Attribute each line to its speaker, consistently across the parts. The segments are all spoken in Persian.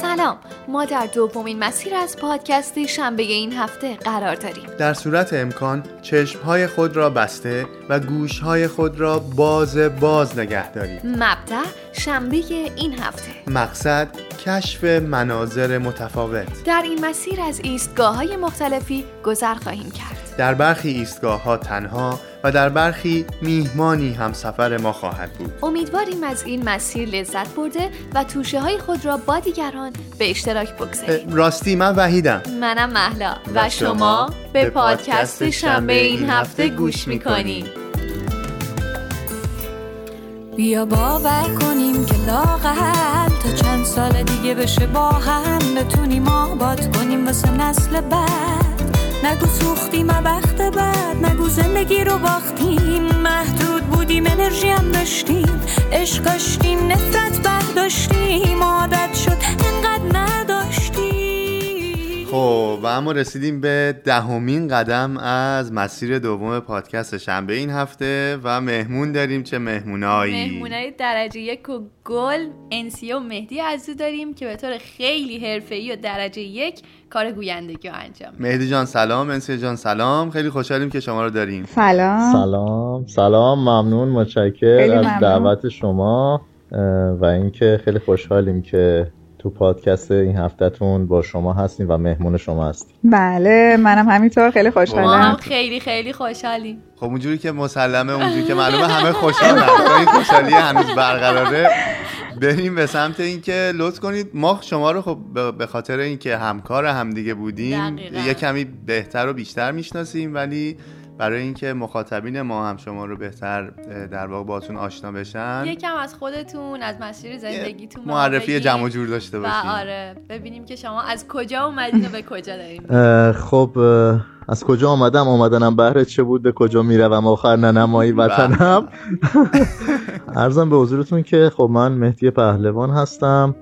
Speaker 1: سلام ما در دومین مسیر از پادکست شنبه این هفته قرار داریم.
Speaker 2: در صورت امکان چشمهای خود را بسته و گوشهای خود را باز باز نگه دارید.
Speaker 1: مبدع شنبه این هفته.
Speaker 2: مقصد کشف مناظر متفاوت.
Speaker 1: در این مسیر از ایستگاه های مختلفی گذر خواهیم کرد.
Speaker 2: در برخی ایستگاه ها تنها و در برخی میهمانی هم سفر ما خواهد بود.
Speaker 1: امیدواریم از این مسیر لذت برده و توشه های خود را با دیگران به اشتراک بگذاریم.
Speaker 2: راستی من وحیدم.
Speaker 1: منم محلا و شما به پادکست شنبه این هفته گوش می‌کنیم.
Speaker 3: بیا باور کنیم که لاغل تا چند سال دیگه بشه با هم بتونیم آباد کنیم واسه نسل بعد. نگو سوختیم وقت بعد نگو زندگی رو باختیم. محدود بودیم انرژی هم داشتیم. عشق داشتیم نفرت برداشتیم. عادت شد انقدر نداشتیم
Speaker 2: خب و اما رسیدیم به دهمین قدم از مسیر دوم پادکست شنبه این هفته و مهمون داریم چه مهمونایی؟
Speaker 1: مهمونای درجه یک و گل انسیه و مهدی عزیز داریم که به طور خیلی حرفه‌ای و درجه یک کار گویندگی رو انجام میدن.
Speaker 2: مهدی جان سلام. انسیه جان سلام. خیلی خوشحالیم که شما رو داریم.
Speaker 4: سلام.
Speaker 5: سلام. سلام. ممنون.
Speaker 4: خیلی
Speaker 5: متشکر از
Speaker 4: ممنون.
Speaker 5: دعوت شما و اینکه خیلی خوشحالیم که تو پادکست این هفتهتون با شما هستیم و مهمون شما هستیم.
Speaker 4: بله منم همینطور خیلی
Speaker 1: ما هم
Speaker 4: خوشحالم
Speaker 1: خیلی خیلی خوشحالیم.
Speaker 2: خب اونجوری که مسلمه اونجوری که معلومه همه خوشحالن. این خوشحالی هنوز برقراره. بریم به سمت اینکه لطف کنید. ما شما رو خب به- به خاطر اینکه همکار همدیگه بودیم
Speaker 1: دقیقاً.
Speaker 2: یه کمی بهتر و بیشتر می‌شناسیم ولی برای اینکه مخاطبین ما هم شما رو بهتر در واقع باتون آشنا بشن.
Speaker 1: یکم از خودتون از مسیر زندگیتون
Speaker 2: معرفی. جمع و جور داشته
Speaker 1: و
Speaker 2: باشیم.
Speaker 1: آره ببینیم که شما از کجا اومدین و به کجا دارین.
Speaker 5: خب از کجا آمدم آمدنم بهرت چه بود؟ به کجا می‌روم؟ آخر ننمایی وطنم. ارزم به حضورتون که خب من مهدی پهلوان هستم.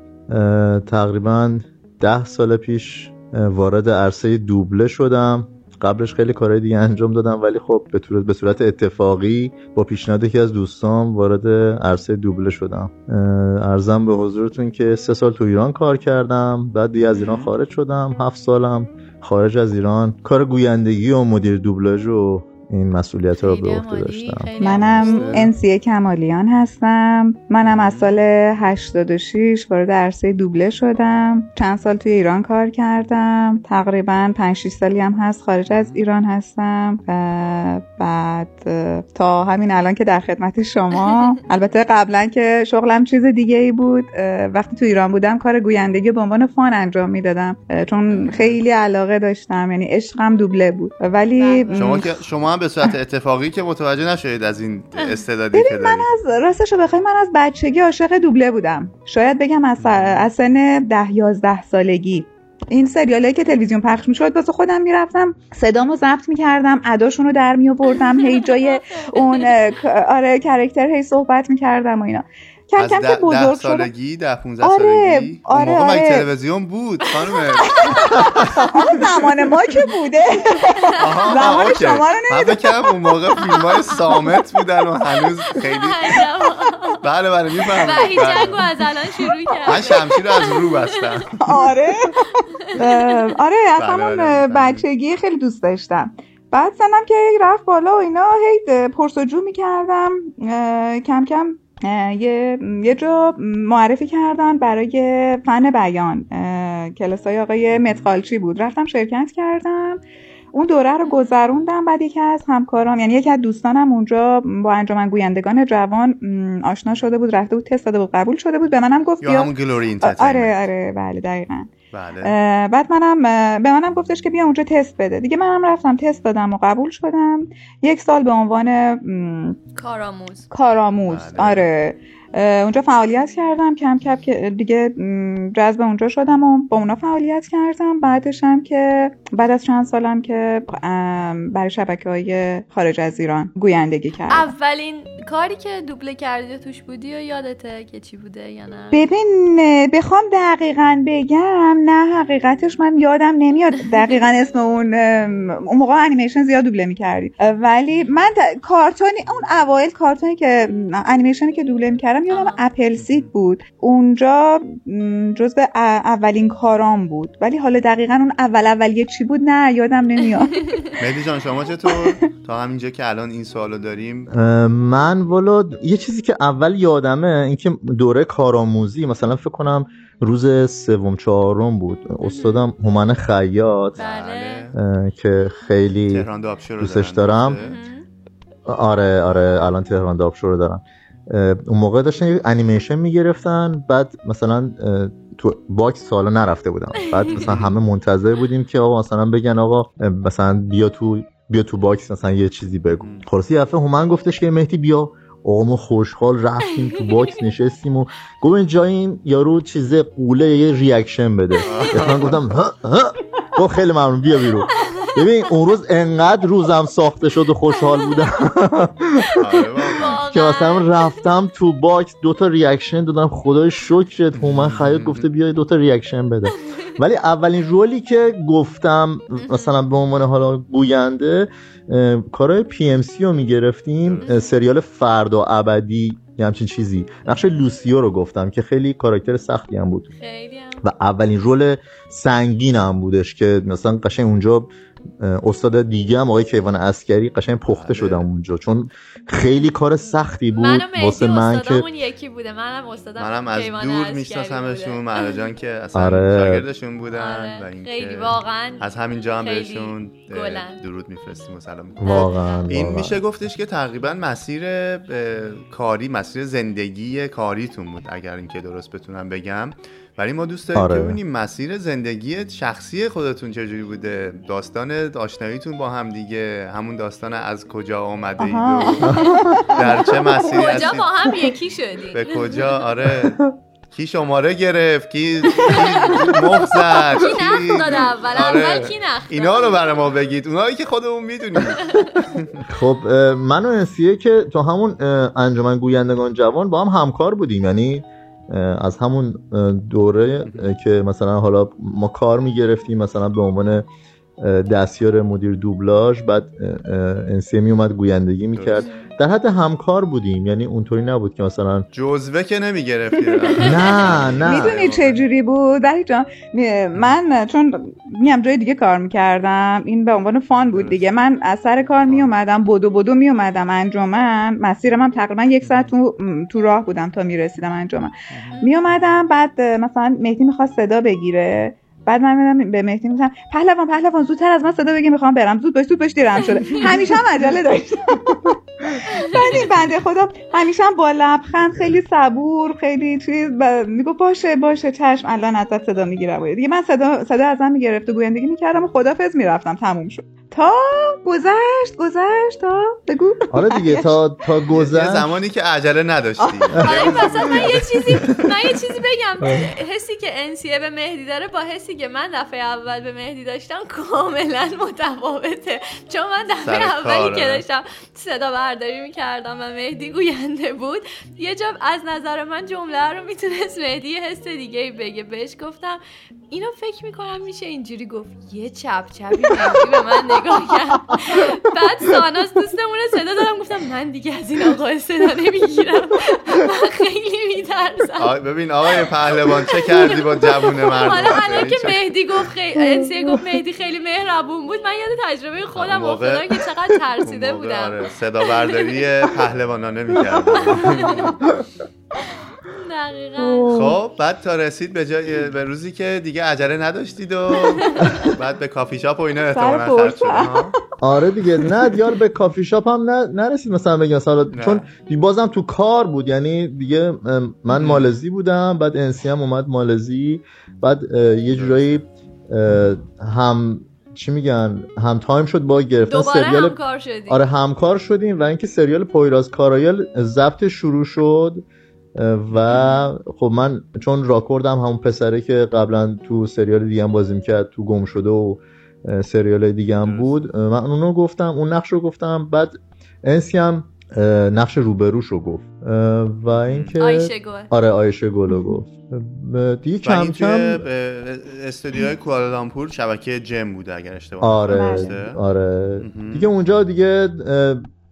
Speaker 5: تقریبا ده سال پیش وارد عرصه دوبله شدم. قبلش خیلی کارهای دیگه انجام دادم ولی خب به طور- به صورت اتفاقی با پیشنهاد یکی از دوستان وارد عرصه دوبله شدم. ارزم به حضورتون که سه سال تو ایران کار کردم بعد دیگه از ایران خارج شدم هفت سالم خارج از ایران. کار گویندگی و مدیر دوبلاژ و این مسئولیت رو به عهده داشتم.
Speaker 4: منم. انسیه کمالیان هستم. منم از سال 86 وارد عرصه دوبله شدم. چند سال توی ایران کار کردم. تقریبا 5 6 سالی هم هست خارج از ایران هستم و بعد تا همین الان که در خدمت شما. البته قبلا که شغلم چیز دیگه ای بود وقتی تو ایران بودم کار گویندگی به عنوان فان انجام می‌دادم. چون خیلی علاقه داشتم یعنی عشقم دوبله بود. ولی
Speaker 1: بله.
Speaker 2: شما که شما هم به صورت اتفاقی که متوجه نشدید از این استعدادی که دارید.
Speaker 4: از راستش رو بخوای من از بچگی عاشق دوبله بودم. شاید بگم از, از سن ده یازده سالگی. این سریالایی که تلویزیون پخش می‌شد واسه خودم می‌رفتم صدامو ضبط می‌کردم اداشون رو در میآوردم هی جای اون آره کرکتر هی صحبت می‌کردم و اینا. کم
Speaker 2: از
Speaker 4: کم
Speaker 2: ده,
Speaker 4: که
Speaker 2: ده
Speaker 4: بزرگ شدم
Speaker 2: سالگی ده 15
Speaker 4: آره،
Speaker 2: سالگی؟ اون
Speaker 4: آره،
Speaker 2: موقع مگه
Speaker 4: آره.
Speaker 2: تلویزیون بود خانم؟
Speaker 4: زمان ما که بوده.
Speaker 2: آها،
Speaker 4: زمان. شما رو
Speaker 2: من بکنم اون موقع فیلم های سامت بودن و هنوز خیلی بله بله می‌فهمم.
Speaker 1: و این جنگو از الان شروع
Speaker 2: من
Speaker 1: کرد
Speaker 2: شمشیر رو از رو بستم.
Speaker 4: آره. آره از
Speaker 2: بله،
Speaker 4: همون
Speaker 2: بله، بله.
Speaker 4: بچگی خیلی دوست داشتم. بعد سنم که رفت بالا و اینا هی پرسجو می‌کردم. کم کم یه یه جا معرفی کردن برای فن بیان. کلاس های آقای متقالچی بود. رفتم شرکت کردم. اون دوره رو گذروندم بعد یکی از همکارام یعنی یکی از دوستانم اونجا با انجمن گویندگان جوان آشنا شده بود رفته بود تست داده بود قبول شده بود. به منم گفت
Speaker 2: یا همون گلوری
Speaker 4: آره آره بله دقیقا.
Speaker 2: بله.
Speaker 4: بعد منم به منم گفتش که بیا اونجا تست بده. دیگه منم رفتم تست دادم و قبول شدم. یک سال به عنوان م،
Speaker 1: کارآموز.
Speaker 4: کارآموز.
Speaker 2: بله.
Speaker 4: آره. اونجا فعالیت کردم. کم کم که دیگه جذب اونجا شدم و با اونا فعالیت کردم. بعدش هم که بعد از چند سالم که برای شبکه های خارج از ایران گویندگی کردم.
Speaker 1: اولین کاری که دوبله کردی توش بودی و یادته که چی بوده یا نه؟
Speaker 4: ببین بخوام دقیقا بگم نه حقیقتش من یادم نمیاد. دقیقا اسم اون اون موقع انیمیشن زیاد دوبله می‌کردی. ولی من کارتونی اون اوایل کارتونی که انیمیشنی که دوبله می‌کردم یادم اپل سید بود. اونجا جزء اولین کارام بود. ولی حالا دقیقا اون اول اولیه چی بود؟ نه یادم نمیاد.
Speaker 2: مهدی جان شما چطور؟ تا همینجا که الان این سوالو داریم.
Speaker 5: من والا یه چیزی که اول یادمه اینکه دوره کارآموزی مثلا فکر کنم روز سوم چهارم بود. استادم هومن خیاط
Speaker 1: بله.
Speaker 5: که خیلی دوستش دارم. آره آره الان تهران دابشو رو دارم. اون موقع داشتن یه انیمیشن می‌گرفتن بعد مثلا تو box حالا نرفته بودم. بعد مثلا همه منتظر بودیم که آقا مثلا بگن آقا مثلا بیا تو بیا تو box مثلا یه چیزی بگو. خلاصه یه هومن گفتش که مهدی بیا. آقا ما خوشحال رفتیم تو box نشستیم و گفت جای این یارو چیزه غوله یه reaction بده. من گفتم ها ها؟ خیلی ممنون بیا بیرون. ببین اون روز انقدر روزم ساخته شد و خوشحال بودم.
Speaker 2: آره
Speaker 5: که مثلا رفتم تو box دوتا reaction دادم خدای شکرت. هومن خیاط گفته بیای دوتا reaction بده. ولی اولین role ی که گفتم مثلا به عنوان حالا گوینده کارهای PMC رو می‌گرفتیم. سریال فردا ابدی یه همچین چیزی. نقش لوسیو رو گفتم که خیلی کاراکتر سختی هم بود. و اولین role سنگین هم بودش که مثلا قشنگ اونجا استاد دیگه هم آقای کیوان عسکری قشنگ پخته
Speaker 2: بله.
Speaker 5: شدم اونجا چون خیلی کار سختی بود واسه من که
Speaker 1: یکی بوده منم استادم
Speaker 2: منم از دور میشناسمشون مهرجان که اصلا
Speaker 5: آره.
Speaker 2: شاگردشون بودن
Speaker 1: آره.
Speaker 2: و اینکه
Speaker 1: خیلی واقعا
Speaker 2: از همین جا هم بهشون. درود میفرستیم و سلام می‌کنیم.
Speaker 5: واقعا
Speaker 2: این
Speaker 5: واقعا.
Speaker 2: میشه گفتش که تقریبا مسیر کاری مسیر زندگی کاریتون بود اگر اینکه درست بتونم بگم ولی ما دوست داریم
Speaker 5: آره.
Speaker 2: که ببینیم مسیر زندگی شخصی خودتون چجوری بوده. داستان آشناییتون با هم دیگه. همون داستان از کجا آمده اید در چه مسیری
Speaker 1: کجا با هم یکی شدیم.
Speaker 2: به کجا؟ آره. کی شماره گرفت؟ کی مخ زد؟
Speaker 1: کی نخ داد اول؟
Speaker 2: آره.
Speaker 1: اول کی نخ
Speaker 2: اینا رو برای ما بگید. اونایی که خودمون می‌دونیم.
Speaker 5: خب من و انسیه که تو همون انجمن گویندگان جوان با هم همکار بودیم. یعنی از همون دوره که مثلا حالا ما کار می‌گرفتیم مثلا به عنوان دستیار مدیر دوبلاژ بعد انسیه می اومد گویندگی می‌کرد. در حد همکار بودیم یعنی اونطوری نبود که مثلا
Speaker 2: جزوه که نمی‌گرفتی.
Speaker 5: نه نه
Speaker 4: می‌دونی چه جوری بود؟ جان من چون میام جای دیگه کار می‌کردم این به عنوان فان بود دیگه. من از سر کار میومدم بدو بدو میومدم انجمن. مسیرم هم تقریبا یک ساعت تو, تو راه بودم تا می‌رسیدم انجمن. میومدم بعد مثلا مهدی می‌خواست صدا بگیره. بعد من میدم به مهدی میگم پهلوان پهلوان زودتر از من صدا بگی می‌خوام برم. زود باش زود باش دیرم شده. همیشه هم عجله داشتم. بعد این بنده خدا همیشه هم با لبخند خیلی صبور خیلی چیز. میگو باشه باشه چشم الان ازت صدا می‌گیرم. دیگه من صدا صدا ازم می‌گرفت و گویندگی می‌کردم و خدافظ می‌رفتم. تموم شد. تا گذشت گذشت تا بگو.
Speaker 5: آره دیگه تا تا
Speaker 2: یه
Speaker 5: گذشت
Speaker 2: زمانی که عجله نداشتی.
Speaker 1: حالا این وسط من یه چیزی من یه چیزی بگم. حسی که انسیه به مهدی داره با حسی که من دفعه اول به مهدی داشتم کاملا متفاوته. چون من دفعه اولی. که داشتم صدا برداری می‌کردم و مهدی گوینده بود. یه جا از نظر من جمله رو می‌تونست مهدی یه حس دیگه بگه. بهش گفتم اینو فکر می‌کنم میشه اینجوری گفت یه چپ چپی مهدی به من نگاه کرد. بعد ساناس دوستمونه صدا دادم گفتم من دیگه از این آقا صدا نمی‌گیرم. من خیلی میترسم.
Speaker 2: آ، ببین آقای پهلوان چه کردی با جوون مردم؟
Speaker 1: حالا الان که مهدی گفت خیلی گفت مهدی خیلی مهربون بود من یاد تجربه خودم افتادم که چقدر ترسیده
Speaker 2: موقع
Speaker 1: بودم.
Speaker 2: آره، صدا برداری پهلوانانه می‌کرد
Speaker 1: دقیقا.
Speaker 2: خب بعد تا رسید به جای به روزی که دیگه عجله نداشتید و بعد به کافی شاپ و اینا احتمالاً خرج شد ها؟
Speaker 5: آره دیگه نه دیار به کافی شاپ هم نرسید مثلا بگم مثلا
Speaker 2: نه.
Speaker 5: چون بازم تو کار بود یعنی دیگه من مالزی بودم بعد انسی هم اومد مالزی بعد یه جورایی هم چی میگن؟ هم تایم شد با گرفتن
Speaker 1: دوباره
Speaker 5: سریال
Speaker 1: همکار شدیم.
Speaker 5: آره همکار شدیم و اینکه سریال پویراز کارایل ضبط شروع شد. و خب من چون راکوردم همون پسره که قبلا تو سریال دیگه هم بازی می‌کرد تو گم شده و سریال دیگه هم. بود من اونو گفتم اون نقش رو گفتم بعد انسی هم نقش روبروشو گفت و اینکه
Speaker 1: آیشه گل
Speaker 5: آره آیشه گلو گفت دیگه
Speaker 2: و این
Speaker 5: کم کم
Speaker 2: استودیوهای کوالالامپور شبکه جم بوده اگر اشتباه
Speaker 5: آره؟ آره. دیگه اونجا دیگه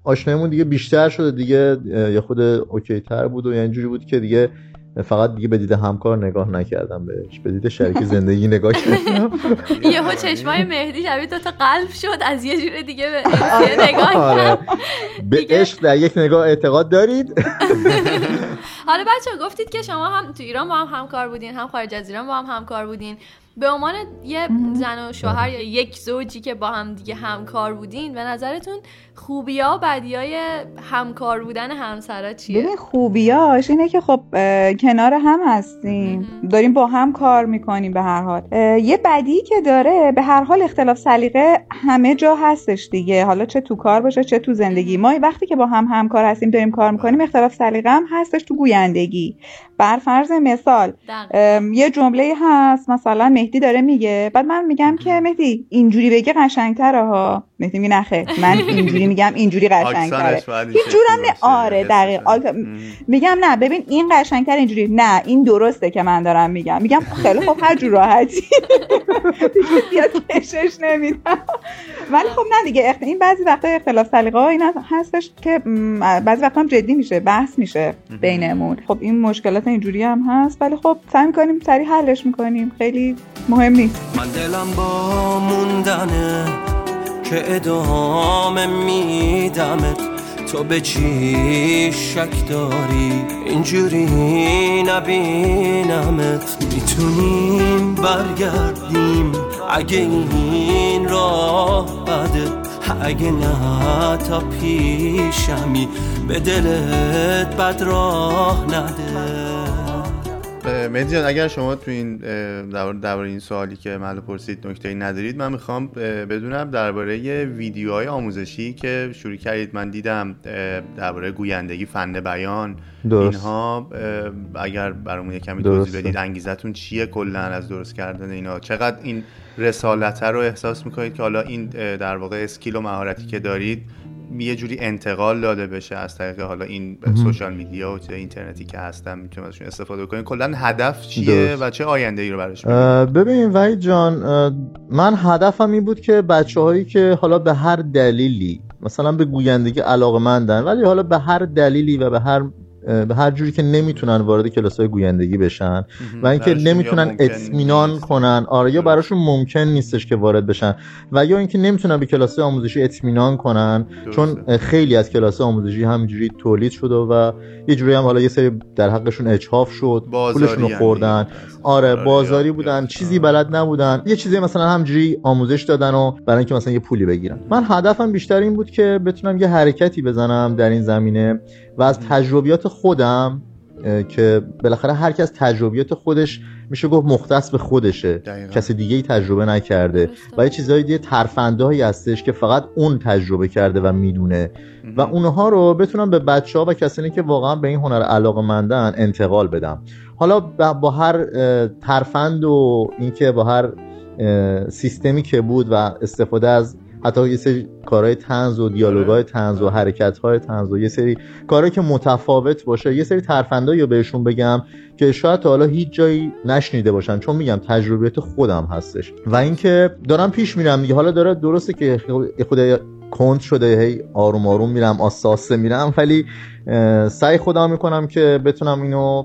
Speaker 5: آشنایمون دیگه بیشتر شده دیگه یه خود اوکی تر بود و یه اینجوری بود که دیگه فقط دیگه به دید همکار نگاه نکردم بهش به دید شریک زندگی نگاه کردم.
Speaker 1: یهو چشمای مهدی شبیه دو تا قلب شد از یه جور دیگه به امسیه نگاه
Speaker 5: آره.
Speaker 1: کرد.
Speaker 5: به. عشق در یک نگاه اعتقاد دارید؟
Speaker 1: حالا بچه گفتید که شما هم تو ایران با هم همکار بودین هم خارج از ایران با هم همکار بودین. به عنوان یه زن و شوهر یا یک زوجی که با هم دیگه همکار بودین به نظرتون خوبی ها و بدی های همکار بودن همسرا چیه؟
Speaker 4: ببین خوبیاش اینه که خب کنار هم هستیم. داریم با هم کار می‌کنیم به هر حال. یه بدی که داره به هر حال اختلاف سلیقه همه جا هستش دیگه. حالا چه تو کار باشه چه تو زندگی. ما وقتی که با هم همکار هستیم داریم کار می‌کنیم اختلاف سلیقه هم هستش تو گویندگی. بر فرض مثال یه جمله هست مثلا مهدی داره میگه. بعد من میگم که مهدی اینجوری بگه قشنگتره ها. مهدی میگه نخه من اینجوری میگم اینجوری قشنگتره. هیچ جورم نه. آره. دقیق. آل-
Speaker 2: مهم.
Speaker 4: میگم نه. ببین این قشنگتر اینجوری. نه این درسته که من دارم میگم. میگم خیلی خب هر جور راحتی. دیگه زیاد کشش نمیدم. ولی خب نه دیگه. اخت... این بعضی وقتا اختلاف سلیقه این هستش که بعضی وقتا هم جدی میشه. بحث میشه بینمون. خب این مشکلات اینجوری هم هست. ولی خب سعی می‌کنیم سریع حلش می‌کنیم. خیلی مهم نیست.
Speaker 6: من دلم با موندنه که ادامه میدمت. تو به چی شک داری؟ اینجوری نبینمت. می‌تونیم برگردیم اگه این راه بده. اگه نه تا پیشمی به دلت بد راه نده.
Speaker 2: مهدی جان اگر شما تو این درباره این سوالی که منو پرسید نکته ندارید من می‌خوام بدونم درباره ویدیوهای آموزشی که شروع کردید من دیدم درباره گویندگی فن بیان
Speaker 5: درست.
Speaker 2: اینها اگر برامون یه کمی. توضیح بدید انگیزتون چیه کلا از درست کردن اینا چقدر این رسالت رو احساس می‌کنید که حالا این در واقع اسکیل و مهارتی که دارید یه جوری انتقال داده بشه از طریق حالا این سوشال میدیا و اینترنتی که هستن می‌تونیم ازشون استفاده کنیم. کلا هدف چیه. و چه آینده ای رو براش
Speaker 5: ببین وحید جان من هدفم این بود که بچه هایی که حالا به هر دلیلی مثلا به گویندگی علاقه مندن ولی حالا به هر دلیلی و به هر به هر جوری که نمی‌تونن وارد کلاس های گویندگی بشن و اینکه نمی‌تونن اطمینان. کنن آره یا. براشون ممکن نیستش که وارد بشن و یا اینکه نمی‌تونن به کلاس آموزشی اطمینان کنن چون. خیلی از کلاس آموزشی همینجوری تولید شده و یه جوری هم حالا یه سری در حقشون اجحاف شد پولشون رو
Speaker 2: یعنی.
Speaker 5: خوردن آره
Speaker 2: آره،
Speaker 5: بازاری بودن. چیزی. بلد نبودن یه چیزی مثلا همجوری آموزش دادن و برای اینکه مثلا یه پولی بگیرن من هدفم بیشتر این بود که بتونم یه حرکتی بزنم در این زمینه و از تجربیات خودم که بالاخره هر کس تجربیات خودش میشه گفت مختص به خودشه.
Speaker 2: دقیقاً.
Speaker 5: کسی دیگه ای تجربه نکرده. و یه چیزایی دیگه ترفندهایی هستش که فقط اون تجربه کرده و می‌دونه. و اونها رو بتونم به بچه ها و کسانی که واقعا به این هنر علاقه مندن انتقال بدم. حالا با هر ترفند و اینکه با هر سیستمی که بود و استفاده از حتی یه سری کارهای تنز و دیالوگای تنز و حرکتهای تنز و یه سری کارهایی که متفاوت باشه یه سری ترفندایی رو بهشون بگم که شاید تا حالا هیچ جایی نشنیده باشن چون میگم تجربیات خودم هستش. و اینکه دارم پیش میرم دیگه. حالا داره درسته که خود- خود کند شده هی آروم آروم میرم آساسه میرم ولی سعی خودم می‌کنم که بتونم اینو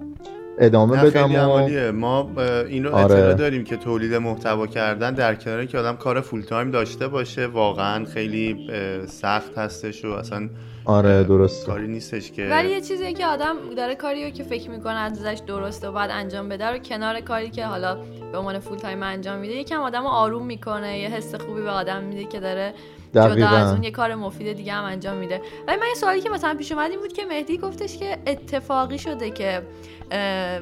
Speaker 5: ادامه بدم و
Speaker 2: ما اه، این رو
Speaker 5: آره.
Speaker 2: اطلاع داریم که تولید محتوا کردن در کناری که آدم کار فول تایم داشته باشه واقعا خیلی سخت هستش و اصلا
Speaker 5: آره درست
Speaker 2: کاری نیستش که
Speaker 1: ولی یه چیزی که آدم داره کاری رو که فکر می‌کنه ازش درسته و بعد انجام بده رو کنار کاری که حالا به عنوان فول تایم انجام میده یکم آدم رو آروم می‌کنه یه حس خوبی به آدم میده که داره جدا. از اون یه کار مفید دیگه هم انجام میده. ولی من یه سوالی که مثلا پیش اومد این بود که مهدی گفتش که اتفاقی شده که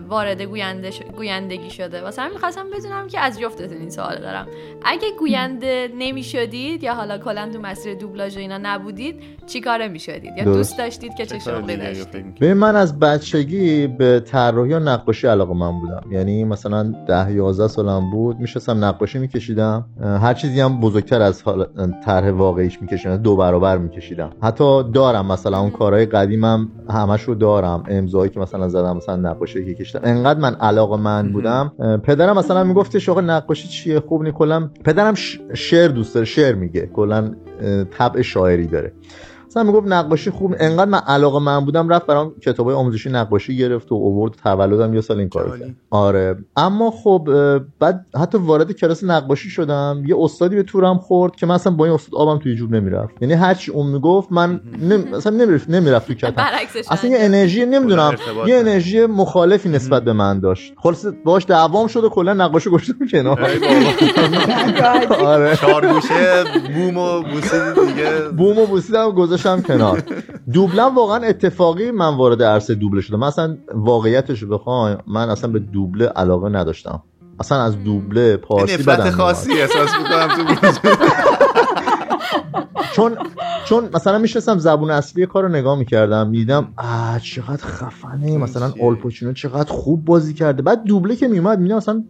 Speaker 1: وارد گوینده ش- گویندگی شده. واسه همین می‌خواستم بدونم که از جفتتون این سوال دارم. اگه گوینده نمی‌شدید یا حالا کلا تو مسیر دوبلاژ و اینا نبودید چی کاره می‌شدید؟ یا. دوست داشتید که چه شغلی داشتید؟
Speaker 5: ببین من از بچگی به طراحی و نقاشی علاقه من بودم. یعنی مثلا ده 11 سالم بود میشستم نقاشی میکشیدم. هر چیزی هم بزرگتر از حال طرح واقعیش میکشیدم دو برابر میکشیدم حتی دارم مثلا اون کارهای قدیمم همش رو دارم. امضایی که مثلا زدم مثلا نقاشی که کشیدم انقدر من علاقه من بودم. پدرم مثلا میگفتش آقا نقاشی چیه؟ خوب نی کلا. پدرم شعر دوست داره شعر میگه. کلا طبع شاعری داره. مثلا می‌گفت نقاشی خوب انقدر من علاقه من بودم رفت برام کتابای آموزشی نقاشی گرفت و اوورد تولدم یه سال این کارو کرد. آره. اما خب بعد حتی وارد کلاس نقاشی شدم. یه استادی به تورم خورد که من اصلا با این استاد آبم توی جوب نمی‌رفت. یعنی هر چی اون می‌گفت من نم... اصلا نمی‌رفت نمی‌رفت تو کتم اصلا یه انرژی نمی‌دونم یه انرژی مخالفی نسبت به من داشت. خلاص باش دعوام شد و کلا نقاشی گشتم کنار.
Speaker 2: آره. چهار گوشه بوم و بوسید دیگه.
Speaker 5: بوم و بوسیدم گذاشتم کنار. دوبلم واقعا اتفاقی من وارد عرصه دوبله شدم. من اصلا واقعیتش بخوام من اصلا به دوبله علاقه نداشتم. اصلا از دوبله پارسی
Speaker 2: بدم خاصی احساس می‌کنم تو
Speaker 5: چون چون مثلا میشستم زبون اصلی کار رو نگاه می‌کردم می‌دیدم آ چقدر خفنه مثلا آلپوچینو چقدر خوب بازی کرده. بعد دوبله که میومد می‌دیدم مثلا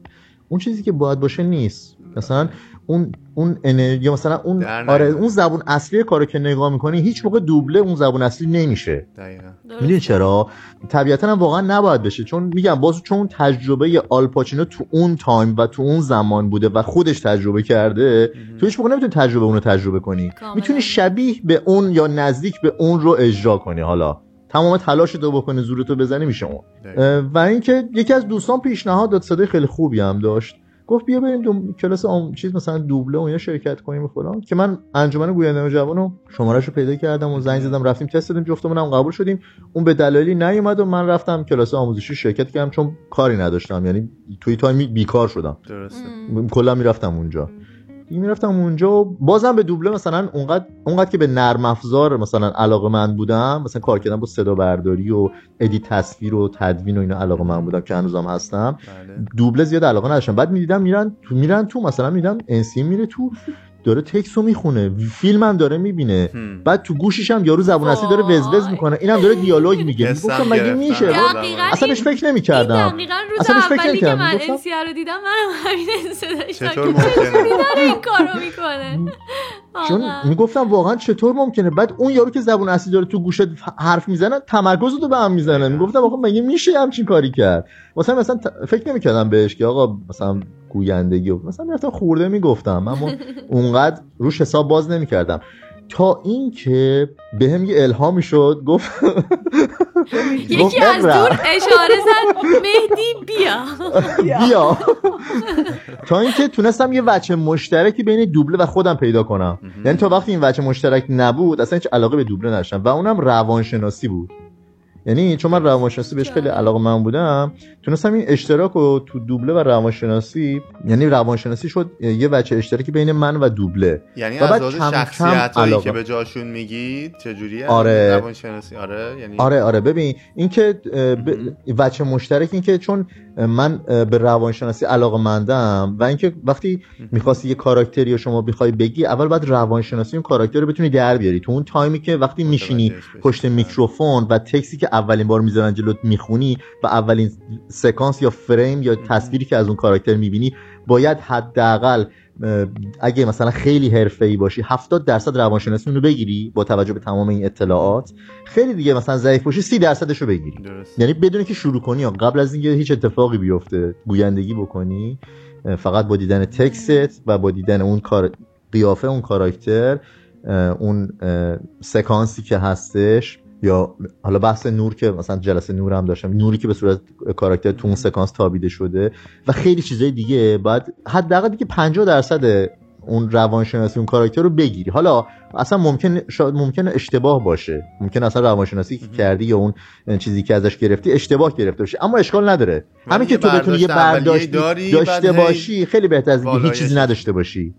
Speaker 5: اون چیزی که باید باشه نیست. مثلا اون اون انرژی مثلا اون آره اون زبون اصلی کارو که نگاه می‌کنی هیچ موقع دوبله اون زبون اصلی نمیشه. می‌دونی چرا؟ طبیعتا هم واقعا نباید بشه. چون میگم باز چون تجربه آلپاچینو تو اون تایم و تو اون زمان بوده و خودش تجربه کرده تو هیچ موقع نمی‌تونی تجربه اونو تجربه کنی. می‌تونی شبیه به اون یا نزدیک به اون رو اجرا کنی. حالا تمام تلاش تو بکنی زورتو بزنی میشه اون. و اینکه یکی از دوستان پیشنهاد داد صدای خیلی خوبی هم داشت. گفت بیا بریم دو... کلاس آم... چیز مثلا دوبله و یا شرکت کنیم و فلان. که من انجمن گوینده جوانو شمارهشو پیدا کردم و زنگ زدم رفتیم تست دادیم جفتمون هم قبول شدیم. اون به دلایلی نیومد و من رفتم کلاس آموزشی شرکت کردم چون کاری نداشتم. یعنی توی time بیکار شدم. درسته. کلا می‌رفتم اونجا. دیگه می‌رفتم اونجا و بازم به دوبله مثلا اونقدر اونقدر که به نرم افزار مثلا علاقه‌مند بودم مثلا کار کردم با صدا برداری و edit تصویر و تدوین و اینا علاقه‌مند بودم که هنوزم هستم. بله. دوبله زیاد علاقه نداشتم. بعد می‌دیدم میرن تو میرن تو مثلا می‌دیدم انسی میره تو. داره تکس رو می‌خونه فیلم هم داره می‌بینه. بعد تو گوشش هم یارو زبون اصلی داره وزوز می‌کنه. اینم داره دیالوگ میگه. گفتم مگه میشه؟ اصلا بهش فکر نمی‌کردم.
Speaker 1: اصلا بهش فکر نمی‌کردم. من انسیا رو دیدم منم همین چطور ممکنه؟ این کارو می‌کنه.
Speaker 5: چون می‌گفتم واقعا چطور ممکنه؟ بعد اون یارو که زبون اصلی داره تو گوشت حرف می‌زنه تمرکز رو به هم می‌زنه. می‌گفتم آقا مگه میشه همچین کاری کرد؟ مثلا مثلا فکر نمی‌کردم بهش که آقا مثلا گویندگی و مثلا می‌رفتم خورده می‌گفتم اما اونقدر روش حساب باز نمی‌کردم. تا اینکه به هم یه الهامی شد گفت
Speaker 1: یکی از دور اشاره زد مهدی بیا.
Speaker 5: بیا. تا اینکه تونستم یه وچه مشترکی بین دوبله و خودم پیدا کنم. یعنی تا وقتی این وچه مشترک نبود اصلا هیچ علاقه به دوبله نداشتم و اونم روانشناسی بود. یعنی چون من روانشناسی بهش خیلی علاقه من بودم تونستم این اشتراک رو تو دوبله و روانشناسی یعنی روانشناسی شد یه بچه اشتراکی بین من و دوبله.
Speaker 2: یعنی و از شخصیت هایی که به جاشون میگید چجوریه؟
Speaker 5: آره.
Speaker 2: روانشناسی. آره یعنی
Speaker 5: آره آره. ببین اینکه ب... بچه مشترک این که چون من به روانشناسی علاقه مندم و اینکه وقتی می‌خواستی یه کاراکتری رو شما بخوای بگی اول باید روانشناسی اون کاراکتر رو بتونی در بیاری. تو اون تایمی که وقتی میشینی پشت میکروفون و تکسی که اولین بار می‌ذارن جلوت می‌خونی و اولین سکانس یا فریم یا تصویری که از اون کاراکتر می‌بینی باید حداقل اگه مثلا خیلی حرفه‌ای باشی 70 درصد روانشناسی رو بگیری با توجه به تمام این اطلاعات. خیلی دیگه مثلا ضعیف باشی 30 درصدش رو بگیری. درست. یعنی بدون که شروع کنی یا قبل از اینکه هیچ اتفاقی بیفته گویندگی بکنی فقط با دیدن تکست و با دیدن اون کار قیافه اون کاراکتر اون سکانسی که هستش یا حالا بحث نور که مثلا جلسه نور هم داشتم نوری که به صورت کاراکتر تو اون سکانس تابیده شده و خیلی چیزای دیگه بعد حداقل دیگه 50 درصد اون روانشناسی اون کاراکتر رو بگیری. حالا اصلا ممکن شاید ممکن اشتباه باشه. ممکن اصلا روانشناسی که کردی یا اون چیزی که ازش گرفتی اشتباه گرفته باشه. اما اشکال نداره. همین که تو بتونی یه برداشت داشته باشی خیلی بهتر از اینکه هیچ چیزی نداشته باشی.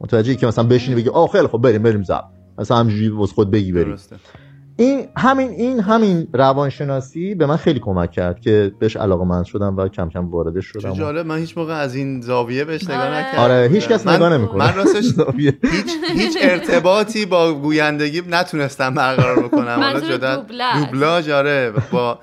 Speaker 5: متوجهی که مثلا بشینی بگی آ خیلی خب بریم بریم زب. مثلا همینجوری خود بگی بریم این همین این همین روانشناسی به من خیلی کمک کرد که بهش علاقه من شدم و کم کم وارد شدم
Speaker 2: جالب من هیچ موقع از این زاویه بهش نگاه
Speaker 5: آره.
Speaker 2: نکردم.
Speaker 5: آره هیچ کس نگاه نمی‌کنه.
Speaker 2: من راستش هیچ هیچ ارتباطی با گویندگی نتونستم برقرار بکنم.
Speaker 1: حالا جدا
Speaker 2: دوبلاژ. آره. با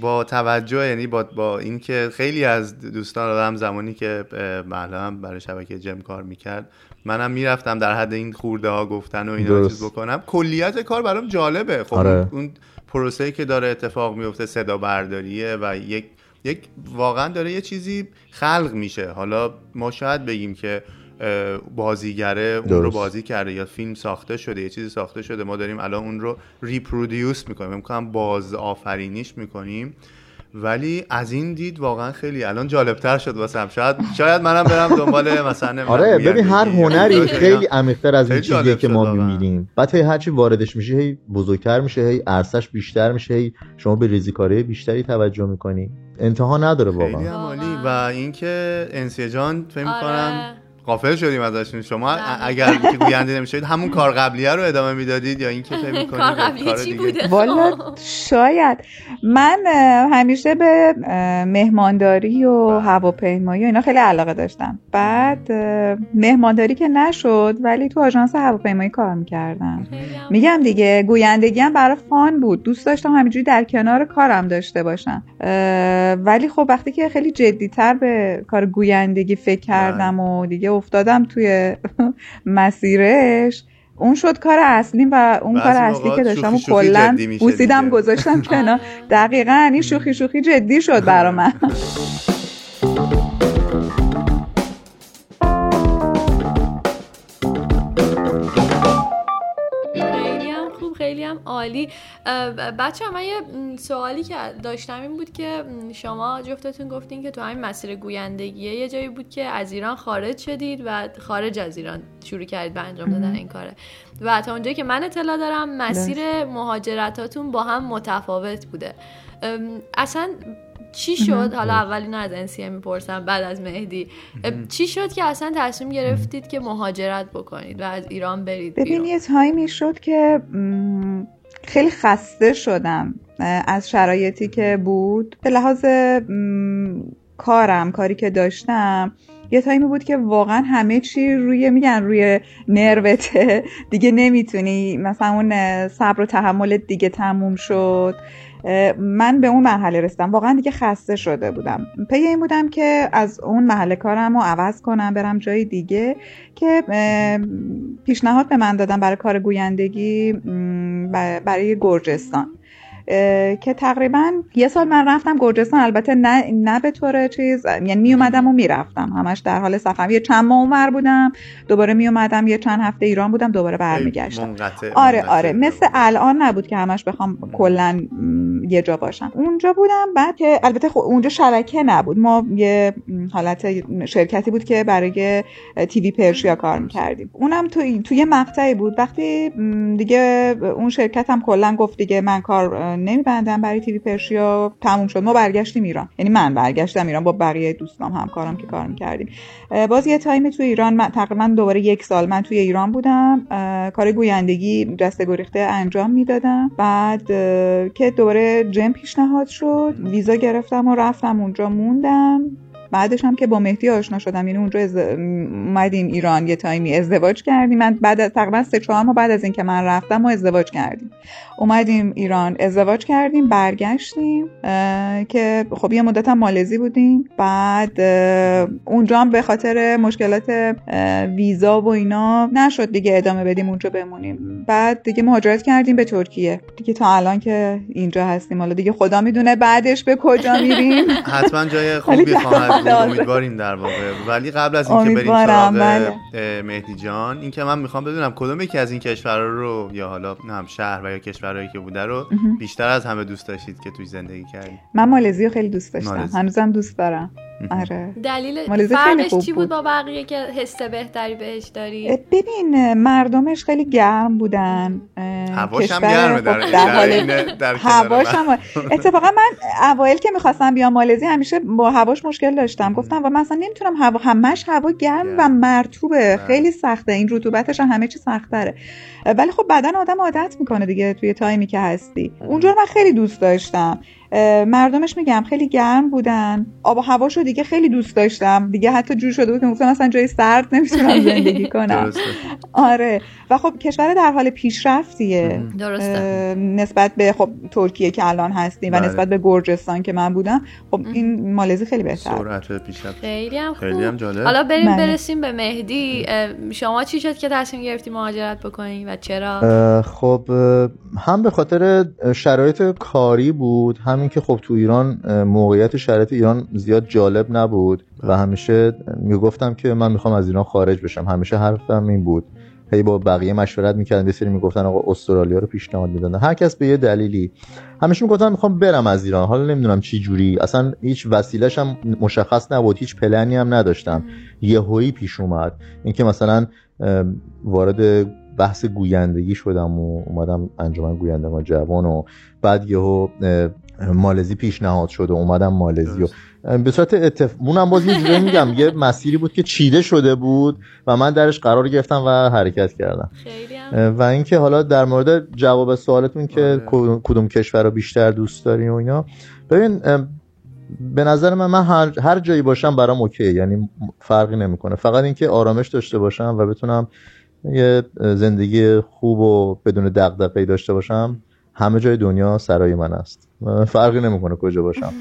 Speaker 2: با توجه یعنی با با اینکه خیلی از دوستان آدم زمانی که مثلا برای شبکه جم کار می‌کرد منم می‌رفتم در حد این خورده ها گفتن و اینا چیز بکنم. کلیت کار برام جالبه. خب آره. اون پروسه‌ای که داره اتفاق میفته صدا برداریه و یک یک واقعا داره یه چیزی خلق میشه. حالا ما شاید بگیم که بازیگره اون رو بازی کرده یا فیلم ساخته شده یه چیزی ساخته شده. ما داریم الان اون رو ریپرودیوس می‌کنیم. می‌کنم باز آفرینیش می‌کنیم. ولی از این دید واقعا خیلی الان جالبتر شد واسم. شاید شاید منم برم دنبال مثلا
Speaker 5: آره ببین هر هنری خیلی عمیق‌تر از این چیزیه که ما می‌بینیم. بعد هی هرچی واردش میشه هی بزرگتر میشه هی ارسش بیشتر میشه هی شما به ریزیکاره بیشتری توجه می‌کنی. انتها نداره واقعا.
Speaker 2: خیلی عمالی و اینکه انسیجان فکر می‌کنم قافل شدیم ازشون. شما اگر که گوینده نمیشید همون کار قبلیه رو ادامه می‌دادید یا اینکه فکر می‌کنید کار قبلی چی بوده؟
Speaker 4: والا شاید. من همیشه به مهمانداری و بله. هواپیمایی و اینا خیلی علاقه داشتم. بعد مهمانداری که نشد ولی تو آژانس هواپیمایی کار می‌کردم. میگم دیگه گویندگی هم برای فان بود. دوست داشتم همینجوری در کنار کارم داشته باشم. ولی خب وقتی که خیلی جدیتر به کار گویندگی فکر کردم بله. و دیگه افتادم توی مسیرش. اون شد کار اصلی و اون کار اصلی که داشتم و کلا بوسیدم گذاشتم کنار. دقیقا این شوخی شوخی جدی شد برا من.
Speaker 1: عالی. بچه من یه سوالی که داشتم این بود که شما جفتتون گفتین که تو همین مسیر گویندگیه یه جایی بود که از ایران خارج شدید و خارج از ایران شروع کردید به انجام دادن این کاره. و تا اونجایی که من اطلاع دارم مسیر مهاجرتاتون با هم متفاوت بوده. اصلا چی شد؟ حالا اولی نه از انسیه می‌پرسم بعد از مهدی. چی شد که اصلا تصمیم گرفتید که مهاجرت بکنید و از ایران برید
Speaker 4: ببین یه تایمی شد که خیلی خسته شدم از شرایطی که بود. به لحاظ کارم کاری که داشتم یه تایمی بود که واقعا همه چی روی میگن روی نروته. دیگه نمی‌تونی مثلا اون صبر و تحملت دیگه تموم شد. من به اون مرحله رسیدم. واقعا دیگه خسته شده بودم. پی این بودم که از اون محله کارم رو عوض کنم برم جای دیگه که پیشنهاد به من دادم برای کار گویندگی برای گرجستان. که تقریبا یه سال من رفتم گرجستان البته نه نه به طور چیز یعنی می اومدم و می‌رفتم. همش در حال سفر. یه چند ماه اونور بودم دوباره می اومدم یه چند هفته ایران بودم دوباره برمیگشتم. آره آره مثل الان نبود که همش بخوام کلا یه جا باشم. اونجا بودم بعد که البته خب اونجا شبکه نبود. ما یه حالت شرکتی بود که برای تیوی پرشیا کار می‌کردیم. اونم تو توی مقطعی بود. وقتی دیگه اون شرکت هم کلا گفت دیگه من کار نمیبندم برای تیوی پرشیا تموم شد. ما برگشتیم ایران. یعنی من برگشتم ایران با بقیه دوستام همکارم که کار می‌کردیم. باز یه تایمی توی ایران من تقریبا دوباره یک سال من توی ایران بودم. کار گویندگی دسته گریخته انجام می‌دادم. بعد که دوباره جم پیشنهاد شد. ویزا گرفتم و رفتم اونجا موندم. بعدش هم که با مهدی آشنا شدم. یعنی اونجا از... اومدیم ایران یه تایمی ازدواج کردیم. من بعد از تقریبا سه چهار ماه بعد از اینکه من رفتم و ازدواج کردیم. اومدیم ایران ازدواج کردیم برگشتیم که خب یه مدت هم مالزی بودیم. بعد اونجا هم به خاطر مشکلات ویزا و اینا نشد دیگه ادامه بدیم اونجا بمونیم. بعد دیگه مهاجرت کردیم به ترکیه. دیگه تا الان که اینجا هستیم. حالا دیگه خدا می‌دونه بعدش به کجا میریم.
Speaker 2: حتما جای خوبی خواهد امیدواریم در واقع. ولی قبل از اینکه بریم سراغ بله. مهدی جان اینکه من می‌خوام بدونم کدوم یکی از این کشورها رو یا حالا هم شهر و یا کشورهایی که بوده رو بیشتر از همه دوست داشتید که توی زندگی کردید.
Speaker 4: من مالزی رو خیلی دوست داشتم. هنوزم دوست دارم. آره.
Speaker 1: دلیل فرقش چی بود با بقیه که حس بهتری بهش داری؟
Speaker 4: ببین مردمش خیلی گرم بودن.
Speaker 2: هواش هم گرمه در, خب در, حال... در
Speaker 4: هواش هم اتفاقا من اوایل که می‌خواستم بیام مالزی همیشه با هواش مشکل داشتم. گفتم و مثلا نمی‌تونم هوا همش هوا گرم و مرطوبه. بله. خیلی سخته. این رطوبتش همه چی سختره ولی خب بدن آدم عادت می‌کنه دیگه توی تایمی که هستی. اونجا من خیلی دوست داشتم. مردمش میگم خیلی گرم بودن. آب و هواشو دیگه خیلی دوست داشتم. دیگه حتی جور شده بود که گفتم اصلا جای سرد نمی‌تونم زندگی کنم. آره. و خب کشور در حال پیشرفتیه.
Speaker 1: درسته.
Speaker 4: نسبت به خب ترکیه که الان هستیم و بله. نسبت به گرجستان که من بودم خب این مالزی خیلی بهتر.
Speaker 2: سرعت پیشرفت.
Speaker 1: خیلی هم خوب. خیلی هم جالب. حالا بریم بله. برسیم به مهدی. شما چی شد که تصمیم گرفتی مهاجرت بکنی و چرا؟
Speaker 5: خب هم به خاطر شرایط کاری بود همین که خب تو ایران موقعیت شرایط ایران زیاد جالب نبود و همیشه می‌گفتم که من می‌خوام از ایران خارج بشم. همیشه حرفم این بود. هی با بقیه مشورت می‌کردن یه سری می‌گفتن آقا استرالیا رو پیشنهاد می‌دادن. هر کس به یه دلیلی. همیشه می‌گفتن می‌خوام برم از ایران. حالا نمی‌دونم چی جوری. اصلا هیچ وسیلش هم مشخص نبود. هیچ پلنی هم نداشتم. یهویی پیش اومد. اینکه مثلا وارد بحث گویندگی شدم و اومدم انجمن گویندگان جوان و بعد یهو مالزی پیشنهاد شد و اومدم مالزی و به صورت اتف... اونم باز یه میگم یه مسیری بود که چیده شده بود و من درش قرار گرفتم و حرکت کردم. و اینکه حالا در مورد جواب سوالتون که آره. کدوم کشور رو بیشتر دوست داری و اینا. ببین به نظر من من هر, هر جایی باشم برام اوکی یعنی فرقی نمی‌کنه. فقط اینکه آرامش داشته باشم و بتونم یه زندگی خوب و بدون دغدغه‌ای داشته باشم همه جای دنیا سرای من است. فرقی نمی‌کنه کجا باشم.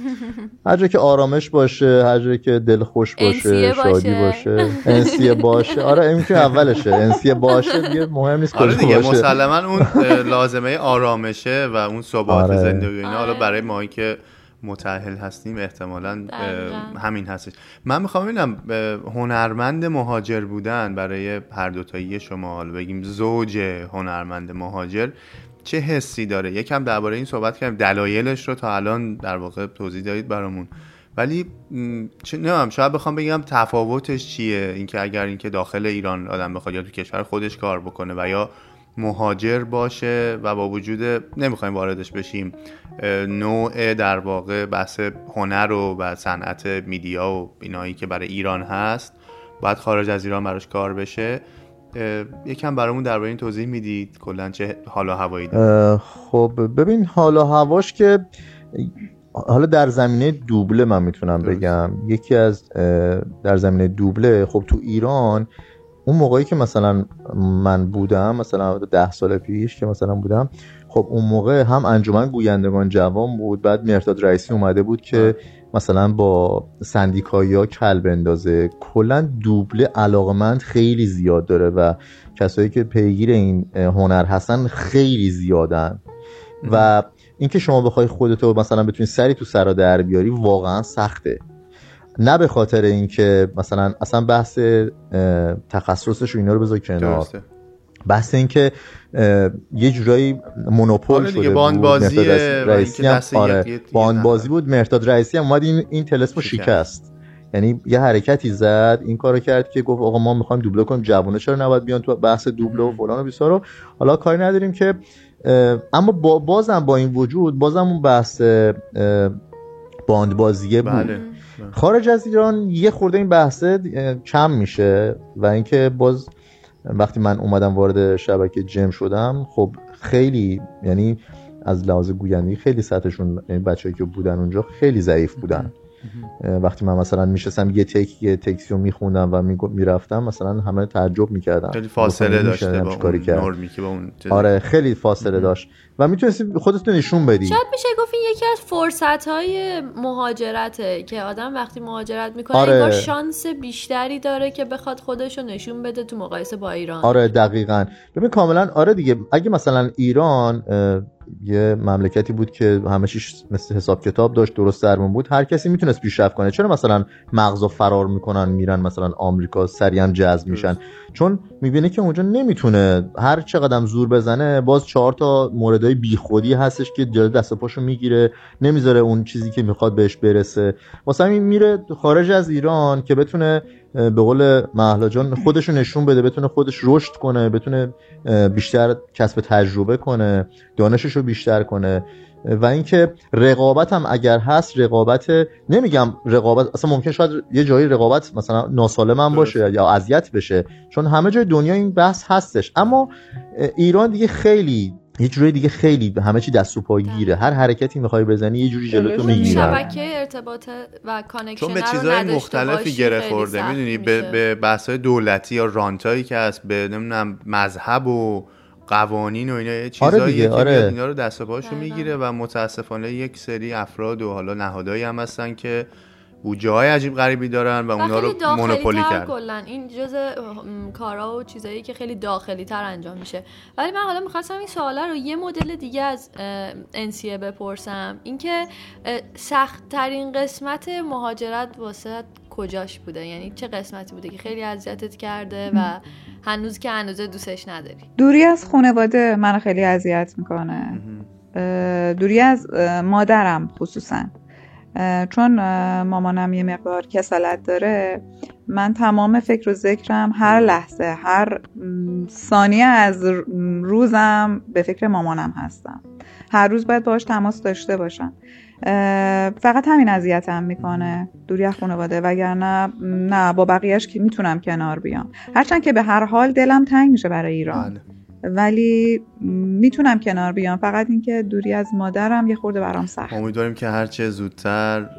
Speaker 5: هر جایی که آرامش باشه هر جایی که دل خوش باشه شادی باشه. انسیه باشه. آره این که اولشه. انسیه باشه دیگه مهم نیست
Speaker 2: آره دیگه مسلما اون لازمه آرامشه و اون ثبات آره. زندگی اینا. حالا آره. برای ما که متأهل هستیم احتمالا همین هستش. من می‌خوام ببینم هنرمند مهاجر بودن برای هر دوتایی شما حالا بگیم زوج هنرمند مهاجر چه حسی داره؟ یکم درباره این صحبت کردیم. دلایلش رو تا الان در واقع توضیح دادید برامون. ولی چه نمیم شاید بخوام بگم تفاوتش چیه؟ اینکه اگر اینکه داخل ایران آدم بخواد یا تو کشور خودش کار بکنه و یا مهاجر باشه و با وجود نمی‌خوایم واردش بشیم نوع در واقع بحث هنر و, و صنعت میدیا و اینایی که برای ایران هست باید خارج از ایران براش کار بشه. یکم برامون درباره این توضیح می‌دید. کلا چه حالا هوایی داره
Speaker 5: خب ببین حالا هواش که حالا در زمینه دوبله من می‌تونم بگم. یکی از در زمینه دوبله خب تو ایران اون موقعی که مثلا من بودم مثلا ده سال پیش که مثلا بودم خب اون موقع هم انجمن گویندگان جوان بود. بعد مرتاد رئیسی اومده بود که مثلا با سندیکایی ها کل بندازه کلا دوبله علاقمند خیلی زیاد داره و کسایی که پیگیر این هنر هستن خیلی زیادن. و اینکه شما بخوای خودتو مثلا بتونی سری تو سرا در بیاری واقعا سخته. نه به خاطر اینکه مثلا اصلا بحث تخصصش و اینا رو بذار کنار. بحث اینکه یه جورایی مونوپول آره شده
Speaker 2: باند بازی رئیسی هم آره
Speaker 5: باند بازی بود مرتاد رئیسی هم اومد این این تلسمو شکست. یعنی یه حرکتی زد این کارو کرد که گفت آقا ما می‌خوایم دوبله کنیم جوونه چرا نباید بیان تو بحث دوبله و فلان و بیسارو حالا کاری نداریم که اما با بازم با این وجود بازم اون بحث باند بازیه بود. بله. خارج از ایران یه خورده این بحثه کم میشه و اینکه باز وقتی من اومدم وارد شبکه جم شدم خب خیلی یعنی از لحاظ گویندگی خیلی سطحشون یعنی بچه‌ای که بودن اونجا خیلی ضعیف بودن. وقتی من مثلا میشستم یه تک یه تکسی رو میخوندم و می‌رفتم مثلا همه تعجب می‌کردم
Speaker 2: خیلی فاصله داشته با اون نرمی که با اون
Speaker 5: آره خیلی فاصله داشت. و می‌تونستی خودتون نشون بدی.
Speaker 1: شاید میشه گفت این یکی از فرصت های مهاجرته که آدم وقتی مهاجرت می‌کنه آره. شانس بیشتری داره که بخواد خودش رو نشون بده تو مقایسه با ایران.
Speaker 5: آره دقیقا. ببین کاملا آره دیگه. اگه مثلا ایران یه مملکتی بود که همه مثل حساب کتاب داشت درست درمون بود. هر کسی می‌تونست پیشرفت کنه. چرا مثلا مغزو فرار می‌کنن میرن مثلا آمریکا سریع جذب میشن؟ چون می‌بینه که اونجا نمی‌تونه هر چقدر زور بزنه باز چهار تا موردهای بیخودی هستش که جلو دست پاشو می‌گیره نمی‌ذاره اون چیزی که می‌خواد بهش برسه. واسه همین میره خارج از ایران که بتونه به قول محلا جان خودش نشون بده بتونه خودش رشد کنه بتونه بیشتر کسب تجربه کنه دانشش رو بیشتر کنه. و اینکه رقابت هم اگر هست رقابت نمیگم رقابت اصلا ممکن شاید یه جایی رقابت مثلا ناسالم هم باشه یا اذیت بشه چون همه جای دنیا این بحث هستش. اما ایران دیگه خیلی یه جوری دیگه خیلی همه چی دست و پا گیره. هر حرکتی می‌خوای بزنی یه جوری جلوتو می‌گیرن
Speaker 1: شبکه ارتباط و connection
Speaker 2: چون به چیزهای مختلفی گره خورده. می‌دونی به, به بحث دولتی یا رانتایی که هست به نمی‌دونم مذهب و قوانین و اینا یه چیزایی
Speaker 5: آره
Speaker 2: که
Speaker 5: آره.
Speaker 2: میاد اینا رو دست و پاشو می‌گیره و متاسفانه یک سری افراد و حالا نهادهایی هم هستن که بودجه های عجیب غریبی دارن و اونا رو monopoly کردن.
Speaker 1: کلا. این جز م، کارا و چیزایی که خیلی داخلی تر انجام میشه. ولی من حالا می‌خواستم این سوالا رو یه مدل دیگه از انسیه بپرسم. اینکه سخت ترین قسمت مهاجرت واسه کجاش بوده؟ یعنی چه قسمتی بوده که خیلی اذیتت کرده و هنوز که هنوز دوستش نداری؟
Speaker 4: دوری از خانواده من خیلی اذیت می‌کنه. دوری از مادرم خصوصا. چون مامانم یه مقدار کسالت داره من تمام فکر و ذکرم هر لحظه هر ثانیه از روزم به فکر مامانم هستم. هر روز باید باهاش تماس داشته باشم. فقط همین اذیتم می‌کنه. دوری از خانواده وگرنه نه با بقیهش که می‌تونم کنار بیام. هرچند که به هر حال دلم تنگ میشه برای ایران.
Speaker 2: بله.
Speaker 4: ولی می‌تونم کنار بیام. فقط اینکه دوری از مادرم یه خورده برام سخت.
Speaker 2: امیدواریم که هرچه زودتر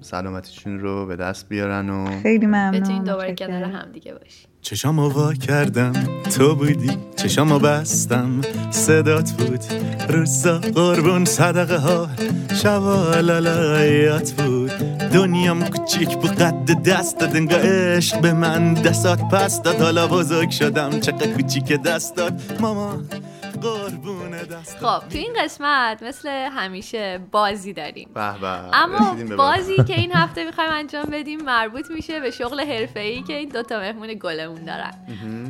Speaker 2: سلامتیشون رو به دست بیارن و
Speaker 4: خیلی ممنون.
Speaker 1: بتونین دوباره. کنار هم دیگه باشی.
Speaker 7: چشامو وا کردم تو بودی چشامو بستم. صدات بود روزا قربون صدقه ها. شبا لالایات بود دنیام کوچیک بود قد دست داد عشق به من دستات پس داد حالا بزرگ شدم چقدر کوچیک دستات ماما قربون دست
Speaker 1: خب تو این قسمت مثل همیشه بازی داریم.
Speaker 2: به به
Speaker 1: اما بازی. که این هفته می‌خوایم انجام بدیم مربوط میشه به شغل حرفه‌ای که این دوتا مهمون گلمون دارن.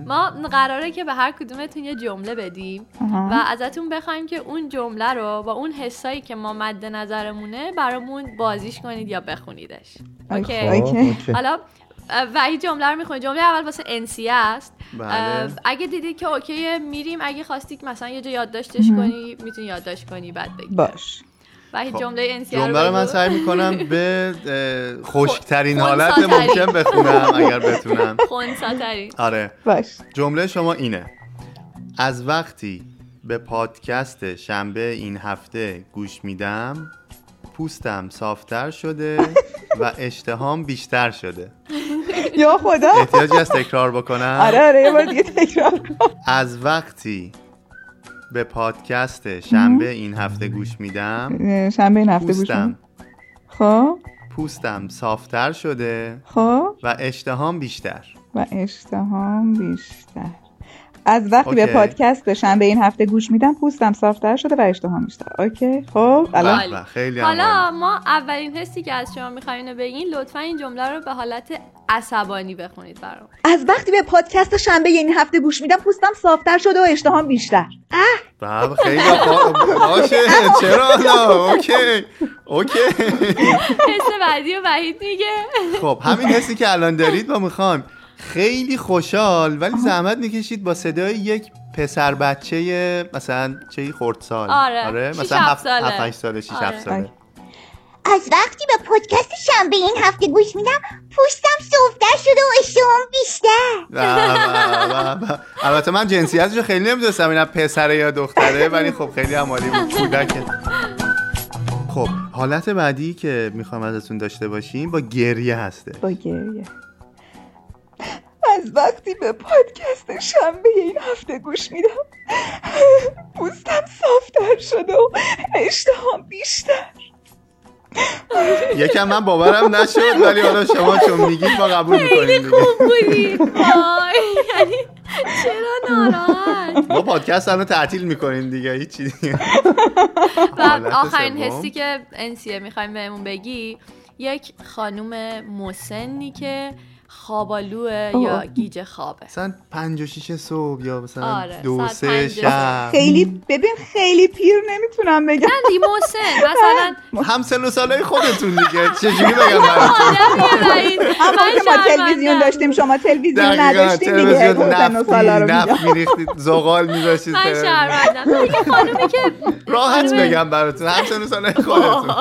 Speaker 1: ما قراره که به هر کدومتون یه جمله بدیم. و ازتون بخوایم که اون جمله رو با اون حس‌هایی که ما مد نظرمونه برامون بازیش کنید یا بخونیدش. OK.
Speaker 4: OK.
Speaker 5: OK.
Speaker 1: حالا وحید جمله رو می‌خونه. جمله اول واسه انسیه است.
Speaker 2: بله.
Speaker 1: اگه دیدید که اوکی میریم اگه خواستی که مثلا یه جا یادداشتش کنی می‌تونی یادداشت کنی بعد بگی.
Speaker 4: باش.
Speaker 1: وحید
Speaker 2: خب،
Speaker 1: جمله انسیه رو
Speaker 2: جمله رو من. سعی می‌کنم به اه، خشکترین
Speaker 1: خ-
Speaker 2: حالت. ممکن بخونم اگر بتونم.
Speaker 1: خنثی‌ترین.
Speaker 2: آره.
Speaker 4: باش.
Speaker 2: جمله شما اینه. از وقتی به پادکست شنبه این هفته گوش میدم پوستم صافتر شده و اشتهام بیشتر شده.
Speaker 4: یا خدا.
Speaker 2: احتیاجی از تکرار بکنم؟
Speaker 4: آره آره یه بار دیگه تکرار.
Speaker 2: از وقتی به پادکست شنبه این هفته گوش میدم
Speaker 4: شنبه این هفته گوش کن. خب.
Speaker 2: پوستم صافتر شده
Speaker 4: خب.
Speaker 2: و اشتهام بیشتر.
Speaker 4: و اشتهام بیشتر. از وقتی به. پادکست شنبه این هفته گوش میدم پوستم صافتر شده و اشتهام بیشتر. اوکی خب الان
Speaker 2: خیلی
Speaker 1: حالا
Speaker 2: عالی.
Speaker 1: ما اولین حسی که از شما می‌خوایم اینو بگین لطفا این جمله رو به حالت عصبانی بخونید برام.
Speaker 8: از وقتی به پادکست شنبه این هفته گوش میدم پوستم صافتر شده و اشتهام بیشتر.
Speaker 2: به، خیلی با- باشه چرا حالا OK OK.
Speaker 1: حس بعدی و وحید میگه
Speaker 2: خب همین حسی که الان دارید ما می‌خوایم خیلی خوشحال ولی زحمت می‌کشید با صدای یک پسر بچه مثلا چه خردسال
Speaker 1: آره، شیش
Speaker 2: مثلا
Speaker 1: هفت
Speaker 2: هفت
Speaker 1: ساله.
Speaker 2: هفت هشت ساله شیش
Speaker 1: آره.
Speaker 2: هفت ساله
Speaker 9: از وقتی به پادکست شنبه این هفته گوش میدم پوستم صفتر شده و اشتهام بیشتر.
Speaker 2: البته من جنسیتش رو خیلی نمی‌دونستم اینم پسره یا دختره ولی خب خیلی عمالی بود. کودکه خب حالت بعدی که می‌خوام ازتون داشته باشیم با گریه هسته.
Speaker 4: با گریه. از وقتی به پادکست شنبه این هفته گوش میدم پوستم صافتر شده و اشتهام بیشتر.
Speaker 2: یکم من باورم نشد ولی حالا شما چون میگید ما قبول می‌کنیم دیگه.
Speaker 1: خوب بودی یعنی چرا ناراحت؟
Speaker 2: ما پادکست الان تعطیل می‌کنیم دیگه هیچی دیگه.
Speaker 1: و آخرین. حسی که انسیه می‌خوایم بهمون بگی یک خانوم مسنی که خوابالوه یا گیج خوابه؟
Speaker 2: مثلا پنج و شیش صبح یا مثلا
Speaker 1: آره،
Speaker 2: دو سه شب.
Speaker 4: خیلی ببین خیلی پیر نمی‌تونم بگم.
Speaker 1: نه دی مسن مثلا
Speaker 2: هم سن و سالای خودتون دیگه. چجوری بگم
Speaker 4: اما که ما. تلویزیون داشتیم شما تلویزیون نداشتیم دیگه
Speaker 2: تلویزیون
Speaker 4: گفتن و سالا رو
Speaker 2: نفت میریختید زغال میذاشتید
Speaker 1: من شرمندم خانومی که
Speaker 2: راحت
Speaker 1: خانم-
Speaker 2: بگم براتون. هم سن و سالای خودتون.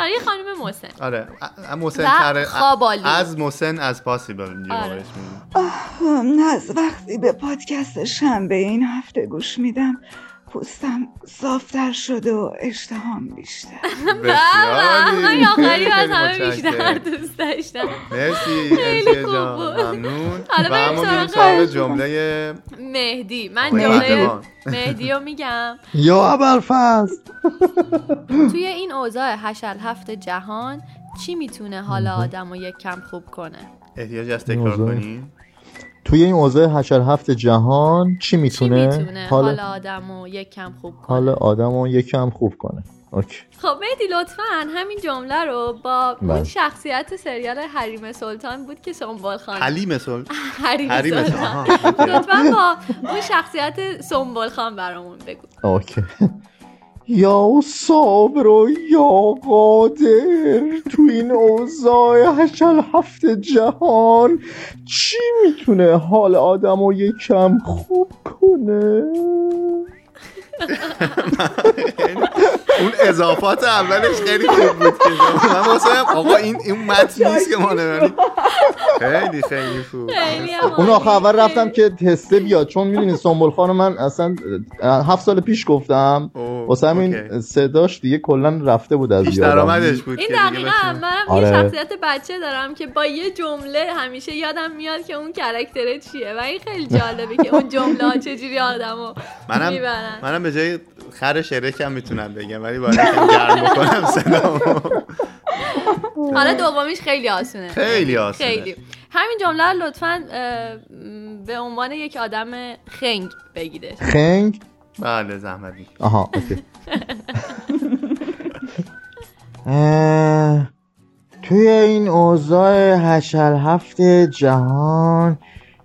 Speaker 1: آره یه خانم محسن
Speaker 2: آره محسن. از محسن از پاسیبل
Speaker 1: آره.
Speaker 4: از وقتی به پادکست شنبه این هفته گوش میدم پوستم صافتر شده و اشتهام بیشتر.
Speaker 2: بسیاری
Speaker 1: آقای آخری از همه بیشتر. دوست داشتم.
Speaker 2: مرسی
Speaker 1: خیلی خوب.
Speaker 2: ممنون.
Speaker 1: حالا
Speaker 2: و
Speaker 1: بریم سراغ
Speaker 2: جمله
Speaker 1: مهدی. من جمله. مهدی رو میگم.
Speaker 5: یا ابرفضل
Speaker 1: توی این اوضاع هشلهفت جهان چی می‌تونه حال آدم رو یک کم خوب کنه؟
Speaker 2: احتیاج است تکرار. کنیم
Speaker 5: توی این اوضاع هشلهفت جهان چی
Speaker 1: چی
Speaker 5: می‌تونه؟
Speaker 1: می‌تونه؟ حال
Speaker 5: حال
Speaker 1: آدم رو یک کم خوب کنه.
Speaker 5: حال آدم رو یکم خوب کنه. OK.
Speaker 1: خب مهدی لطفا همین جمله رو با اون
Speaker 5: بله.
Speaker 1: شخصیت سریال حریم سلطان بود که سنبل خان.
Speaker 2: حلیم سل
Speaker 1: حریم
Speaker 2: حریم سل
Speaker 1: سلطان. لطفا با اون شخصیت سنبال خان برامون بگو.
Speaker 5: اوکی. یا صابر و یا قادر تو این اوضاع هشل هفت جهان چی می‌تونه حال آدم رو یکم خوب کنه؟
Speaker 2: اون اضافات اولش خیلی خوب بود که من آقا این این متن نیست که ما خیلی خیلی خوب.
Speaker 1: هم
Speaker 5: اون آخه. اول رفتم که تسته بیاد. چون می‌دونی سنبول خانو من اصلا هفت سال پیش گفتم. واسه همین. صداش دیگه کلا رفته بود از یادم.
Speaker 2: درآمدش بود
Speaker 1: این دقیقا منم
Speaker 5: آره.
Speaker 1: یه شخصیت بچه دارم که با یه جمله همیشه یادم میاد که اون کرکتره چیه. و این خیلی جالبه که اون جمله ها چجوری آدمو
Speaker 2: منم
Speaker 1: می‌برن.
Speaker 2: منم به جای خر شرکم می‌تونم بگم ولی باید گرم بکنم صدامو.
Speaker 1: حالا دومیش خیلی آسونه.
Speaker 2: خیلی آسونه.
Speaker 1: خیلی. همین جمله رو لطفا به عنوان یک آدم خنگ بگیدش
Speaker 5: خنگ؟
Speaker 2: بله زحمت می‌کشی.
Speaker 5: آها اوکی. توی این اوضاع هشل هفت جهان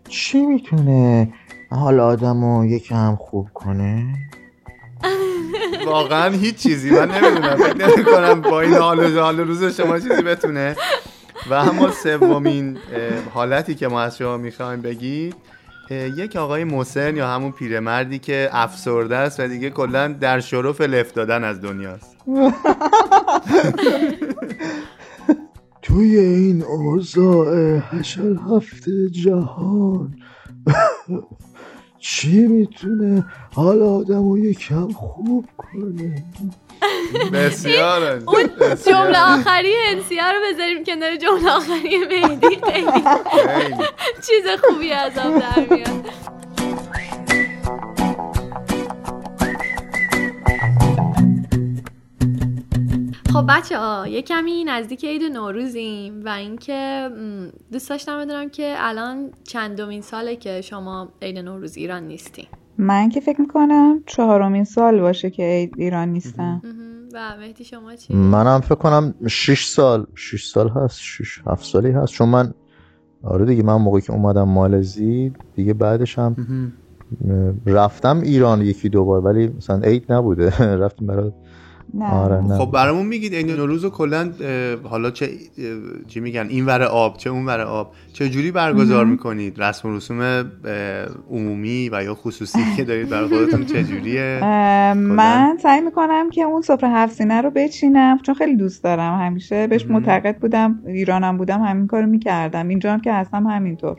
Speaker 5: چی می‌تونه حال آدم رو یکم خوب کنه؟
Speaker 2: واقعا هیچ چیزی. من نمی‌دونم. فکر نمی کنم با این حال حال روز شما چیزی بتونه. و اما سومین حالتی که ما از شما می‌خوایم بگید یک آقای مسن یا همون پیرمردی که افسرده است و دیگه کلا در شرف لفت دادن از دنیاست
Speaker 5: توی این اوضاع هشل هفت جهان چی می‌تونه حال آدم رو یکم خوب کنه؟
Speaker 2: بسیار
Speaker 1: اون جمله آخری انسیه رو بذاریم کنار جمله آخری مهدی. خیلی. چیز خوبی از آب در میاد. خب بچه ها یه کمی نزدیک عید نوروزیم و اینکه دوست داشتم بدونم که الان چندمین ساله که شما عید نوروز ایران نیستی
Speaker 4: من که فکر می‌کنم چهارمین سال باشه که ایران نیستم
Speaker 1: و مهدی شما چی؟
Speaker 5: منم فکر کنم 6 سال 6 سال هست 6 7 سالی هست. چون من آره دیگه من موقعی که اومدم مالزی دیگه بعدش هم رفتم ایران یکی دو بار ولی مثلا عید نبوده. رفتیم برای
Speaker 4: نه.
Speaker 5: آره نه.
Speaker 2: خب برامون میگید عید نوروز رو کلا حالا چه چی میگن این ور آب چه اون ور آب چه جوری برگزار می‌کنید؟ رسم و رسوم عمومی و یا خصوصی که دارید برای خودتون چه جوریه؟
Speaker 4: من سعی می‌کنم که اون سفره هفت سینه رو بچینم چون خیلی دوست دارم همیشه. بهش معتقد بودم ایرانم بودم همین کارو می‌کردم. اینجا هم که هستم همینطور.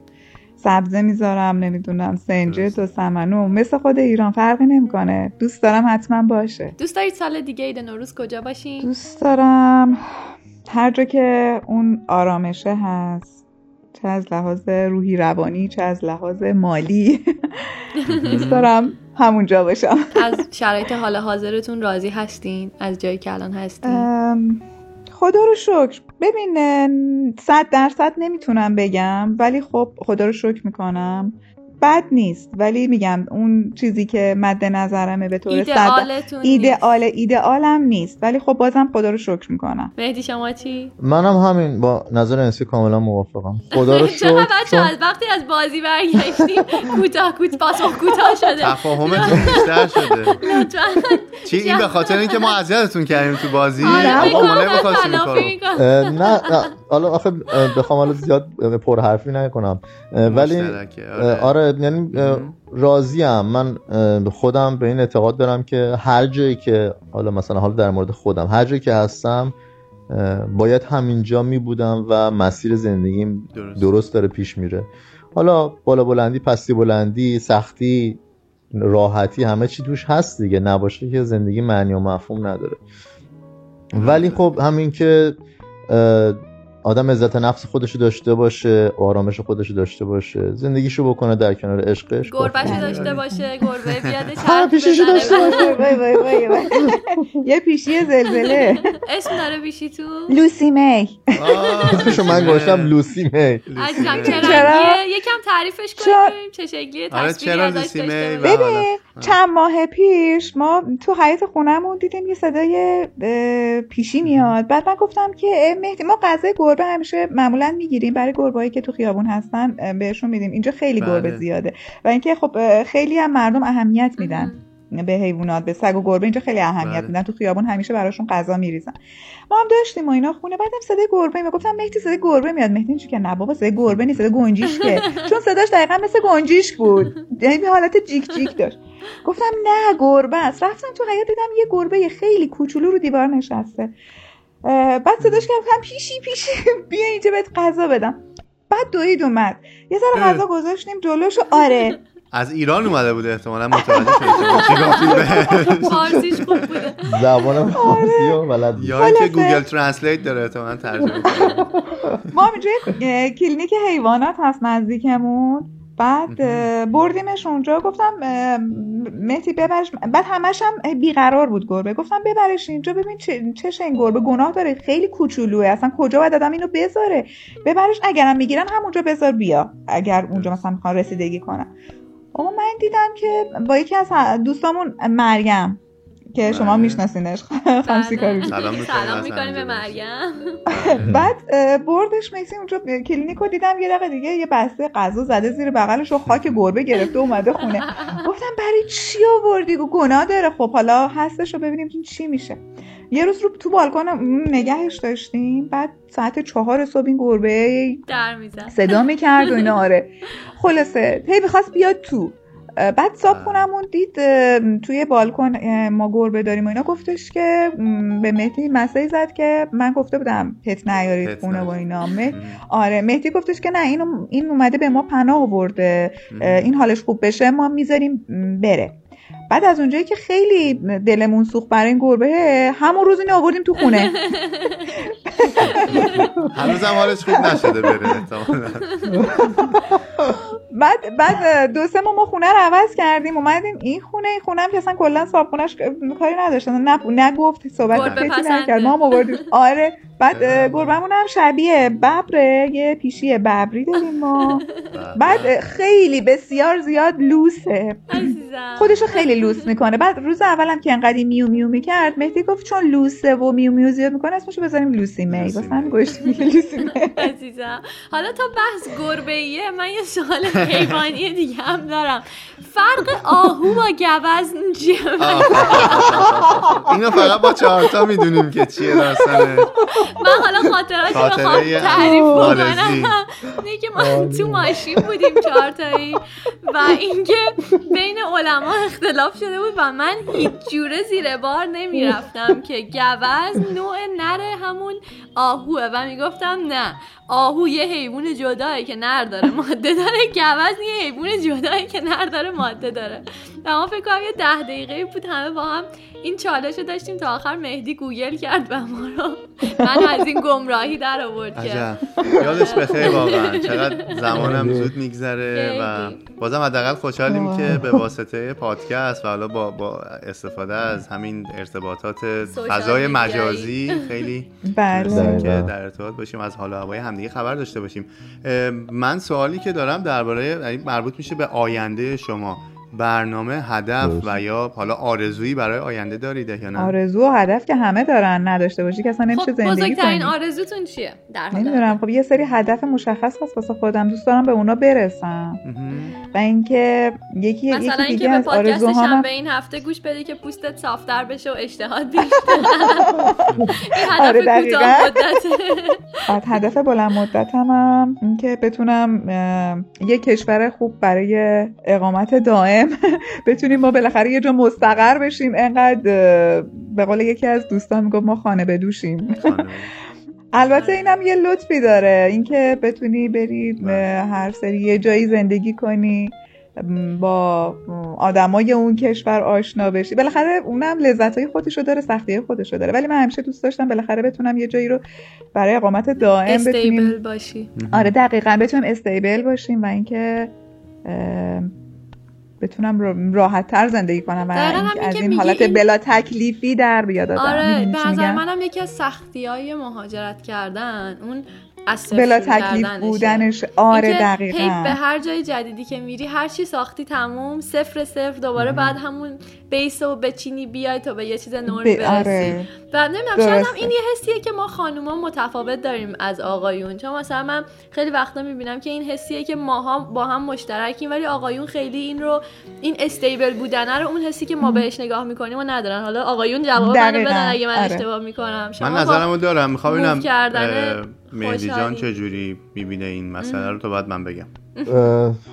Speaker 4: سبزه می‌ذارم نمی‌دونم سنجد و سمنو مثل خود ایران فرقی نمی‌کنه. دوست دارم حتما باشه.
Speaker 1: دوست دارید سال دیگه عید نوروز کجا باشین؟
Speaker 4: دوست دارم هر جا که اون آرامشه هست. چه از لحاظ روحی روانی چه از لحاظ مالی. دوست دارم همونجا باشم.
Speaker 1: از شرایط حال حاضرتون راضی هستین؟ از جایی که الان هستین؟
Speaker 4: خدا رو شکر. ببین صد درصد نمی‌تونم بگم ولی خب خدا رو شکر می‌کنم. بد نیست ولی میگم اون چیزی که مد نظرمه به طور صد
Speaker 1: ایدئالتون.
Speaker 4: ایدئال ایدئالم نیست ولی خب بازم خدا رو شکر می‌کنم.
Speaker 1: مهدی شما چی؟
Speaker 5: منم همین با نظر انسی کاملا موافقم. خدا رو شکر چون
Speaker 1: از وقتی از بازی برگشتیم کوتاه کوت پاسخ کوتاه شده.
Speaker 2: تفاهمتون بیشتر شده. چی این به خاطر اینکه ما اذیتتون کردیم تو بازی؟
Speaker 1: آره
Speaker 2: آقا ما
Speaker 1: می‌کنم
Speaker 2: نمی‌خواستیم این کارو
Speaker 5: نه. حالا آخه بخوام حالا زیاد اه، پرحرفی نکنم. ولی
Speaker 2: آره.
Speaker 5: آره یعنی راضیم. من خودم به این اعتقاد دارم که هر جایی که حالا مثلا حالا در مورد خودم هر جایی که هستم باید همینجا می بودم و مسیر زندگیم
Speaker 2: درست.
Speaker 5: درست داره پیش میره. حالا بالا بلندی پستی بلندی سختی راحتی همه چی توش هست دیگه. نباشه که زندگی معنی و مفهوم نداره. ولی خب همین که آدم عزت نفس خودشو داشته باشه آرامش خودشو داشته باشه. زندگیشو بکنه در کنار عشقش. خب.
Speaker 1: گربهشو داشته باشه گربه بیاد چرخ
Speaker 5: پیششو
Speaker 1: بزنه.
Speaker 5: داشته باشه.
Speaker 4: وای وای وای وای. یه پیشی زلزله.
Speaker 1: اسم داره بیشی تو؟
Speaker 4: لوسی می.
Speaker 5: اسمشو من گذاشتم لوسی می.
Speaker 1: عزیزم
Speaker 4: چرا؟
Speaker 1: یکم تعریفش کنیم
Speaker 4: چرا؟
Speaker 1: چه شکلیه
Speaker 2: آره،
Speaker 1: تصویری
Speaker 2: چرا
Speaker 1: ازش داشته
Speaker 2: حالا.
Speaker 4: ببین. چند ماه پیش ما تو حیات خونهمون دیدیم یه صدای پیشی میاد. بعد من گفتم که مهدی ما غذای گربه همیشه معمولا می‌گیریم. برای گربه‌ای که تو خیابون هستن بهشون میدیم. اینجا خیلی
Speaker 2: بله.
Speaker 4: گربه زیاده. و اینکه خب خیلی هم مردم اهمیت میدن. به حیوانات به سگ و گربه اینجا خیلی اهمیت
Speaker 2: بله.
Speaker 4: میدن. تو خیابون همیشه براشون غذا میریزن. ما هم داشتیم و اینا خونه بعدم صدای گربه می گفتم مهدی صدای گربه میاد. مهدی اینجوری که نه بابا صدای گربه نیست صدای گنجیشکه چون صداش دقیقا مثل گنجیشک بود. یعنی به حالت جیک جیک داشت. گفتم نه گربه است. رفتم تو حیاط دیدم یه گربه خیلی کوچولو رو دیوار نشسته. بعد صداش کردم پیشی پیشی بیا اینجا بهت غذا بدم. بعد دوید اومد. یه ذره. غذا گذاشتیم جلوش آره.
Speaker 2: از ایران اومده بوده احتمالا متوجه شده شما چی گفتی بهش.
Speaker 1: فارسیش خوب بوده.
Speaker 5: زبان فارسی و بلد نیست.
Speaker 2: یا اینکه
Speaker 4: خلاصه.
Speaker 2: Google Translate داره احتمالا ترجمه کنه.
Speaker 4: ما هم اینجا یه، اه، کلینیک حیوانات هست نزدیکمون. بعد بردیمش اونجا. گفتم مهدی ببرش. بعد همش هم بیقرار بود گربه. گفتم ببرش اینجا. ببین چه چشه این گربه. گناه داره. خیلی کوچولوه. اصلا کجا باید آدم اینو بذاره؟ ببرش. اگرم می‌گیرن همونجا بذار بیا. اگر اونجا مثلا می‌خوان رسیدگی کنن. آقا من دیدم که با یکی از دوستامون مریم که شما
Speaker 2: بله.
Speaker 4: میشناسینش خانم سیکاری
Speaker 2: سلام می‌کنیم
Speaker 1: سلام می‌کنیم به. مریم.
Speaker 4: بعد اه، بردش میسی اونجا کلینیک رو دیدم یه دقیقه دیگه یه بسته غذا زده زیر بغلش و خاک گربه گرفته اومده خونه. گفتم برای چی آوردی؟ گناه داره. خب حالا هستش رو ببینیم چی میشه. یه روز رو تو بالکن نگهش داشتیم. بعد ساعت چهار صبح این گربه
Speaker 1: در میزن
Speaker 4: صدا می‌کرد و اینا آره. خلاصه هی می‌خواست بیاد تو. بعد صاحب خونمون دید توی بالکن ما گربه داریم و اینا گفتش که به مهدی مسیج زد که من گفته بودم پت نیارید خونه و. اینا. آره مهدی گفتش که نه اینو این اومده به ما پناه آورده این حالش خوب بشه ما می‌ذاریم بره. بعد از اونجایی که خیلی دلمون سوخت برای این گربه همون روز اینو آوردیم تو خونه.
Speaker 2: هنوزم حالش خوب نشده بره
Speaker 4: بعد بعد دو سه ماه ما خونه رو عوض کردیم اومدیم این خونه این خونه هم که اصلا کلا صاحب خونش کاری نداشتن. نه نگفت صحبت کسی. نکرد. ما هم آوردیم. آره. بعد گربمون هم شبیه ببره یه پیشی ببری داریم ما. بعد اه، خیلی بسیار زیاد لوسه.
Speaker 1: عزیزم.
Speaker 4: خودشو خیلی لوس می‌کنه. بعد روز اولم که انقدر میو میو می‌کرد مهدی گفت چون لوسه و میو میو زیاد می‌کنه اسمشو بذاریم لوسی می
Speaker 2: لوسی
Speaker 4: واسه. گوشتی میگه لوسی می
Speaker 1: عزیزم. حالا تا بحث گربه ایه من یه سوال حیوانی دیگه هم دارم. فرق آهو با گوزن چیه؟
Speaker 2: اینو فقط با چهارتا می‌دونیم که چیه داستانه
Speaker 1: من حالا خاطراتی بخوام تعریف
Speaker 2: مالزی.
Speaker 1: کنم اینه که ما تو ماشین بودیم چهارتایی و اینکه بین علما اختلاف شده بود و من هیچ جوره زیر بار نمی‌رفتم که گوز نوع نره همون آهوه و می‌گفتم نه آهو یه حیوان جداه که نر داره ماده داره گوز یه حیوان جداه که نر داره ماده داره. و ما فکر کنم یه ده دقیقه بود همه با هم این چالش رو داشتیم تا آخر مهدی گوگل کرد و ما رو من از این گمراهی در آورد که.
Speaker 2: عجب. یادش بخیر واقعا. چقدر زمانم زود میگذره و. بازم حداقل خوشحالیم که به واسطه پادکست و حالا با, با استفاده از همین ارتباطات فضای. مجازی خیلی
Speaker 4: بله.
Speaker 2: که
Speaker 5: بله.
Speaker 2: در ارتباط باشیم از حال و هوای همدیگه خبر داشته باشیم. من سوالی که دارم درباره یعنی مربوط میشه به آینده شما. برنامه هدف. و یا حالا آرزویی برای آینده دارید یا نه
Speaker 4: آرزو و هدف که همه دارن نداشته باشی که اصلا نمیشه
Speaker 1: خب
Speaker 4: زندگی
Speaker 1: بزرگترین آرزوتون چیه؟ در حال
Speaker 4: نمی‌دونم. خب یه سری هدف مشخص هست واسه خودم. دوست دارم به اونا برسم. و اینکه یکی
Speaker 1: مثلا
Speaker 4: یکی
Speaker 1: اینکه به
Speaker 4: از
Speaker 1: پادکست شنبه این هفته گوش بدی که پوستت صافتر بشه و اشتهات بیشتر. این
Speaker 4: آره،
Speaker 1: هدف
Speaker 4: دقیقاً.
Speaker 1: کوتاه مدته.
Speaker 4: بعد هدف بلند مدتم هم این که بتونم یه کشور خوب برای اقامت دائم دائم بتونیم ما بالاخره یه جا مستقر بشیم. انقدر به قول یکی از دوستان می‌گفت ما خانه بدوشیم. البته اینم یه لطفی داره. اینکه بتونی بری هر سری یه جایی زندگی کنی با آدمای اون کشور آشنا بشی. بالاخره اونم لذت های خودشو داره سختی خودشو داره. ولی من همیشه دوست داشتم بالاخره بتونم یه جایی رو برای اقامت دائم
Speaker 1: بتونیم. باشی.
Speaker 4: آره دقیقا. بتونم استیبل باشیم و اینکه بتونم راحت تر زندگی کنم و از این حالت بلا تکلیفی در بیاد
Speaker 1: آره به نظر منم یکی از سختی های مهاجرت کردن اون
Speaker 4: بلا تکلیف بودنش آره دقیقا.
Speaker 1: به هر جای جدیدی که میری هر چی ساختی تموم صفر صفر دوباره بعد همون بیس و بچینی بیای تا به یه چیز نرم برسی. آره. و نمی‌دونم شاید هم این یه حسیه که ما خانوما متفاوت داریم از آقایون. چون مثلا من خیلی وقتا می‌بینم که این حسیه که ماها با هم مشترکیم ولی آقایون خیلی این رو این استیبل بودنه رو اون حسی که ما بهش نگاه می‌کنیم و ندارن. حالا آقایون جواب منو بدن اگه من آره. اشتباه می‌کنم.
Speaker 2: من نظرمو دارم. می‌خوام ببینم مهدی جان چجوری می‌بینه این مسئله رو؟ تو بعد من بگم.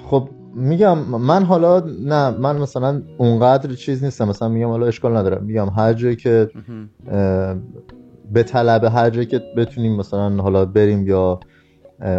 Speaker 5: خب میگم من حالا نه من مثلا اونقدر چیز نیستم. مثلا میگم حالا اشکال ندارم. میگم هر جایی که به طلب هر جایی که بتونیم مثلا حالا بریم یا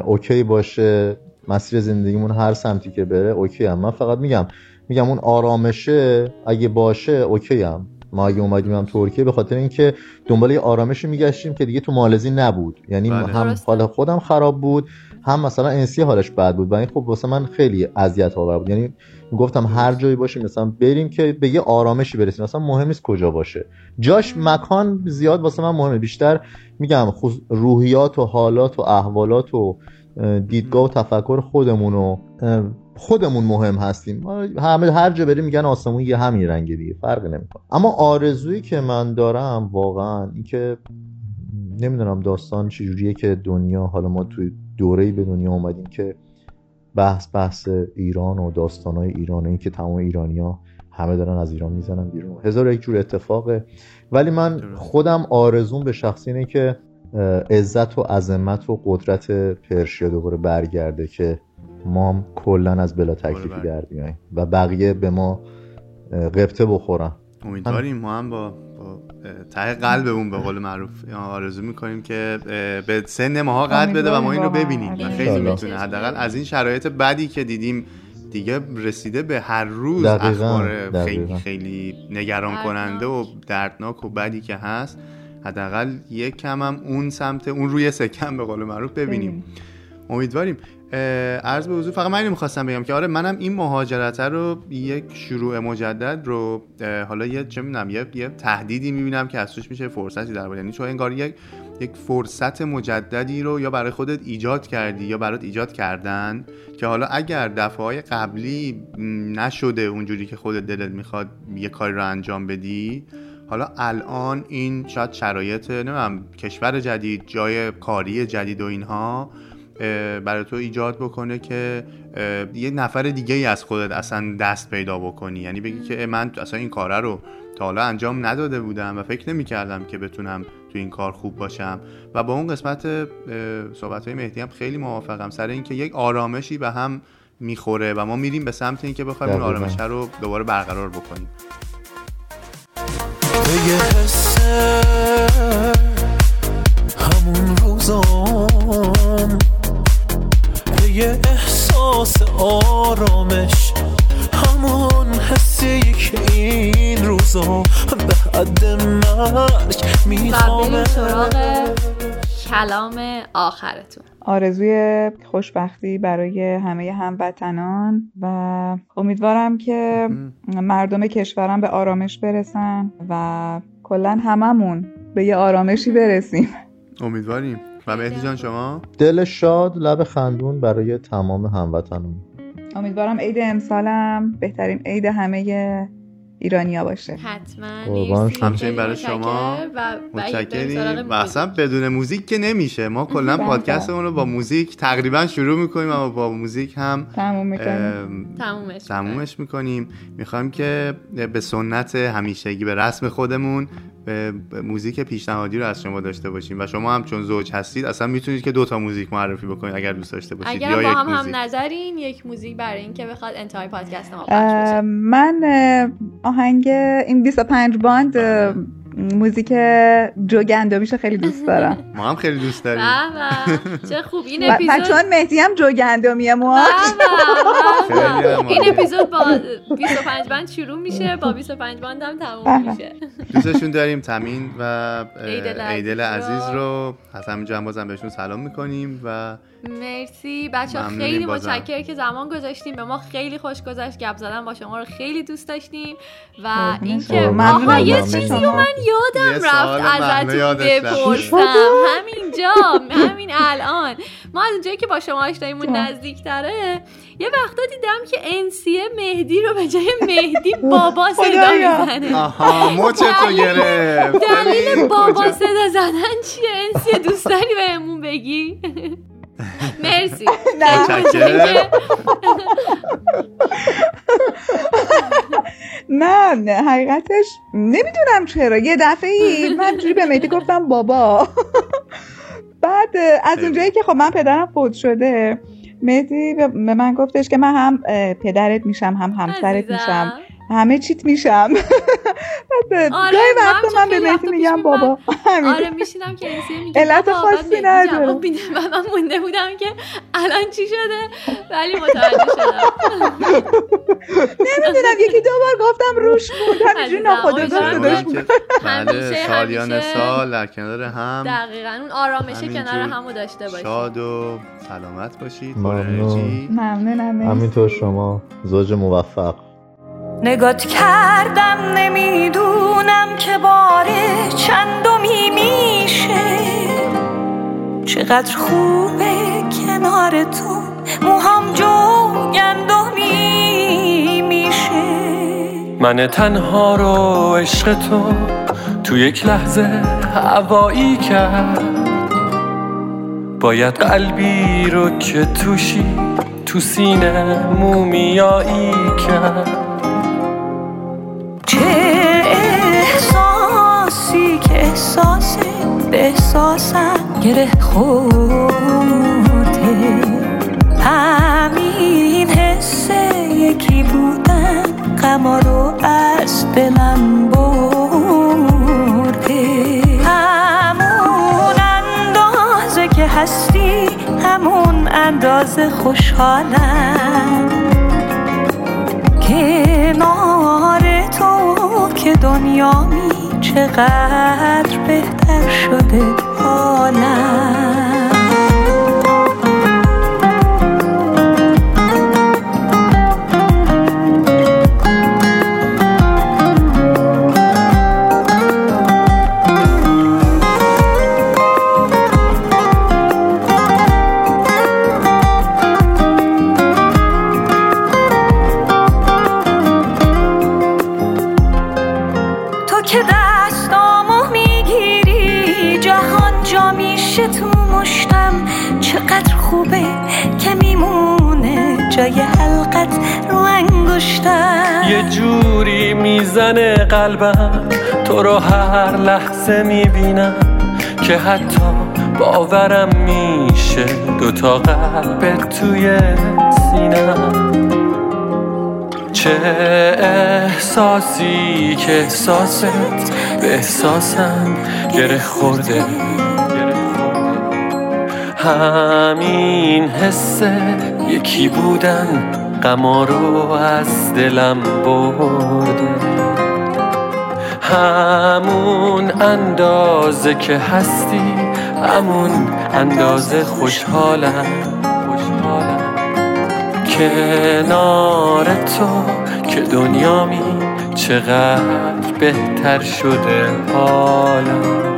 Speaker 5: OK باشه مسیر زندگیمون هر سمتی که بره OK‌ام من فقط میگم میگم اون آرامشه اگه باشه OK‌ام ما اگه اومدیم هم ترکیه به خاطر اینکه دنبال یه آرامشی میگشتیم که دیگه تو مالزی نبود. یعنی بله. هم حال خودم خراب بود هم مثلا انسی حالش بد بود و این خب واسه من خیلی اذیت آور بود. یعنی گفتم هر جایی باشیم مثلا بریم که به یه آرامشی برسیم. مثلا مهم نیست کجا باشه. جاش مکان زیاد واسه من مهمه. بیشتر میگم روحیات و حالات و احوالات و دیدگاه و تفکر خودمون و خودمون مهم هستیم. همه هر جا بریم میگن آسمون یه همین رنگ دیگه. فرقی نمی‌کنه. اما آرزویی که من دارم واقعا اینکه نمی‌دونم داستان چجوریه که دنیا حالا ما توی دوره‌ای به دنیا اومدیم که بحث بحث ایران و داستانهای ایران این که تمام ایرانیا همه دارن از ایران می‌زنن بیرون. هزار یک جور اتفاقه ولی من خودم آرزون به شخصی اینه که عزت و عظمت و قدرت پرشیا دوباره برگرده که ما هم کلا از بلا تکلیفی در بیایم و بقیه به ما قبطه بخورن.
Speaker 2: امیدواریم ما هم با ته قلبمون به قول معروف. آرزو می‌کنیم که به سن ماها قد بده و ما این رو ببینیم. و خیلی می‌تونه. حداقل از این شرایط بدی که دیدیم دیگه رسیده به هر روز اخبار خیلی خیلی نگران کننده و دردناک و بدی که هست. حداقل یک کم هم اون سمت اون روی سکم به قول معروف ببینیم. امیدواریم. عرض به حضور فقط من می‌خواستم بگم که آره منم این مهاجرت رو یک شروع مجدد رو حالا یه چه می‌دونم یه, یه تهدیدی می‌بینم که از میشه فرصتی در یعنی چون انگار یک یک فرصت مجددی رو یا برای خودت ایجاد کردی یا برات ایجاد کردن که حالا اگر دفعه قبلی نشده اونجوری که خودت دلت می‌خواد یه کاری رو انجام بدی حالا الان این شاید شرایط نمیم کشور جدید جای کاری جدید و اینها برای تو ایجاد بکنه که یه نفر دیگه ای از خودت اصلا دست پیدا بکنی. یعنی بگی که من اصلا این کاره رو تا حالا انجام نداده بودم و فکر نمی کردم که بتونم تو این کار خوب باشم. و با اون قسمت صحبت های مهدی هم خیلی موافقم. سر اینکه یک آرامشی به هم می‌خوره و ما میریم به سمت اینکه بخوایم اون آرامش رو دوباره برقرار بکنیم. همون روزام یه احساس آرامش. همون حسی که این روزا به حد مرگ میخوامه
Speaker 1: کلام آخرتون.
Speaker 4: آرزوی خوشبختی برای همه هموطنان و امیدوارم که مردم کشورم به آرامش برسن و کلا هممون به یه آرامشی برسیم.
Speaker 2: امیدواریم. و مهدی جان شما؟
Speaker 5: دل شاد لب خندون برای تمام هموطنان
Speaker 4: امیدوارم عید امسالم بهترین عید همه ایرانیا باشه.
Speaker 1: حتما.
Speaker 2: همچنین برای شما. متشکریم. و اصلا بدون موزیک که نمیشه. ما کلا پادکستمون رو با موزیک تقریبا شروع می‌کنیم و با موزیک هم
Speaker 4: تموم
Speaker 1: می‌کنیم.
Speaker 2: تمومش می‌کنیم. می‌خوایم که به سنت همیشگی به رسم خودمون موزیک پیشنهادی رو از شما داشته باشیم و شما هم چون زوج هستید اصلا می‌تونید که دو تا موزیک معرفی بکنید اگر دوست داشته باشید
Speaker 1: اگر
Speaker 2: یا
Speaker 1: با
Speaker 2: یک
Speaker 1: هم هم
Speaker 2: موزیک.
Speaker 1: نظرتون یک موزیک برای اینکه بخواد انتهای پادکست ما
Speaker 4: من آهنگ این 25 باند اه، موزیک جو گندمیشو خیلی دوست دارم
Speaker 2: ما هم خیلی دوست داریم
Speaker 1: به به. چه خوب این اپیزود
Speaker 4: چون مهدی هم جو گندمیه ما
Speaker 1: این. اپیزود با 25 بند شروع میشه با 25 بند هم تموم
Speaker 4: به.
Speaker 1: میشه
Speaker 2: دوستشون داریم تمین و
Speaker 1: ایدل
Speaker 2: ایدل
Speaker 1: عزیز. رو
Speaker 2: از همینجا هم بازم بهشون سلام می‌کنیم و
Speaker 1: مرسی بچه ها خیلی. متشکر که زمان گذاشتیم به ما خیلی خوش گذشت گپ زدن با شما رو خیلی دوست داشتیم و
Speaker 4: قربونت
Speaker 1: اینکه
Speaker 4: شما.
Speaker 1: آها. یه. چیزی رو من یادم رفت ازتون. بپرسم همینجا همین الان ما از اونجایی که با شما آشناییمون
Speaker 4: جان.
Speaker 1: نزدیکتره یه وقتا دیدم که انسیه مهدی رو به جای مهدی بابا صدا. می‌زنه
Speaker 2: آها مچتو گرفت
Speaker 1: دلیل بابا؟ صدا زدن چیه انسیه دوست داری بهمون بگی مرسی.
Speaker 4: نه. حقیقتش نمی‌دونم چرا. یه دفعه ای من جوری به مهدی گفتم بابا. بعد از اونجایی که خب من پدرم فوت شده مهدی به من گفتش که من هم پدرت میشم هم همسرت میشم. همه چیت میشم. بعد
Speaker 1: آره،
Speaker 4: گاهی
Speaker 1: من
Speaker 4: وقتا
Speaker 1: چون
Speaker 4: من به مهدی میگم بابا. همین.
Speaker 1: آره میشینم که انسیه میگه
Speaker 4: علت خاصی نداره.
Speaker 1: من مونده بودم که الان چی شده؟ ولی متوجه شدم.
Speaker 4: نمی‌دونم یکی دو بار گفتم روش بود. همینجوری ناخودآگاه صداش
Speaker 2: بله
Speaker 1: همیشه-
Speaker 2: سالیان. سال در کنار هم.
Speaker 1: دقیقا اون آرامش کنار همو داشته باشیم
Speaker 2: شاد و سلامت باشید.
Speaker 5: ممنون.
Speaker 4: ممنونم.
Speaker 5: همینطور شما زوج موفق.
Speaker 3: نگات کردم نمی‌دونم که بار چندمی میشه. چقدر خوبه کنار تو موهام جو گندمی میشه.
Speaker 6: من تنها رو عشق تو تو یک لحظه هوایی کرد. باید قلبی رو که توشی تو سینه مومیایی کرد.
Speaker 3: احساس به احساسم گره خورده. همین حس یکی بودن غما رو از دلم برده. همون اندازه که هستی همون اندازه خوشحالم. کنار تو که دنیامی چقدر بهتر شده.
Speaker 6: می‌زنه قلبم. تو رو هر لحظه می‌بینم که حتی باورم میشه دوتا قلب توی سینم چه احساسی که احساست؟ به احساسم گره خورده. همین حسه یکی بودن غما رو از دلم برده همون اندازه که هستی همون اندازه خوشحالم خوشحالم. کنار تو که دنیامی چقدر بهتر شده حالم.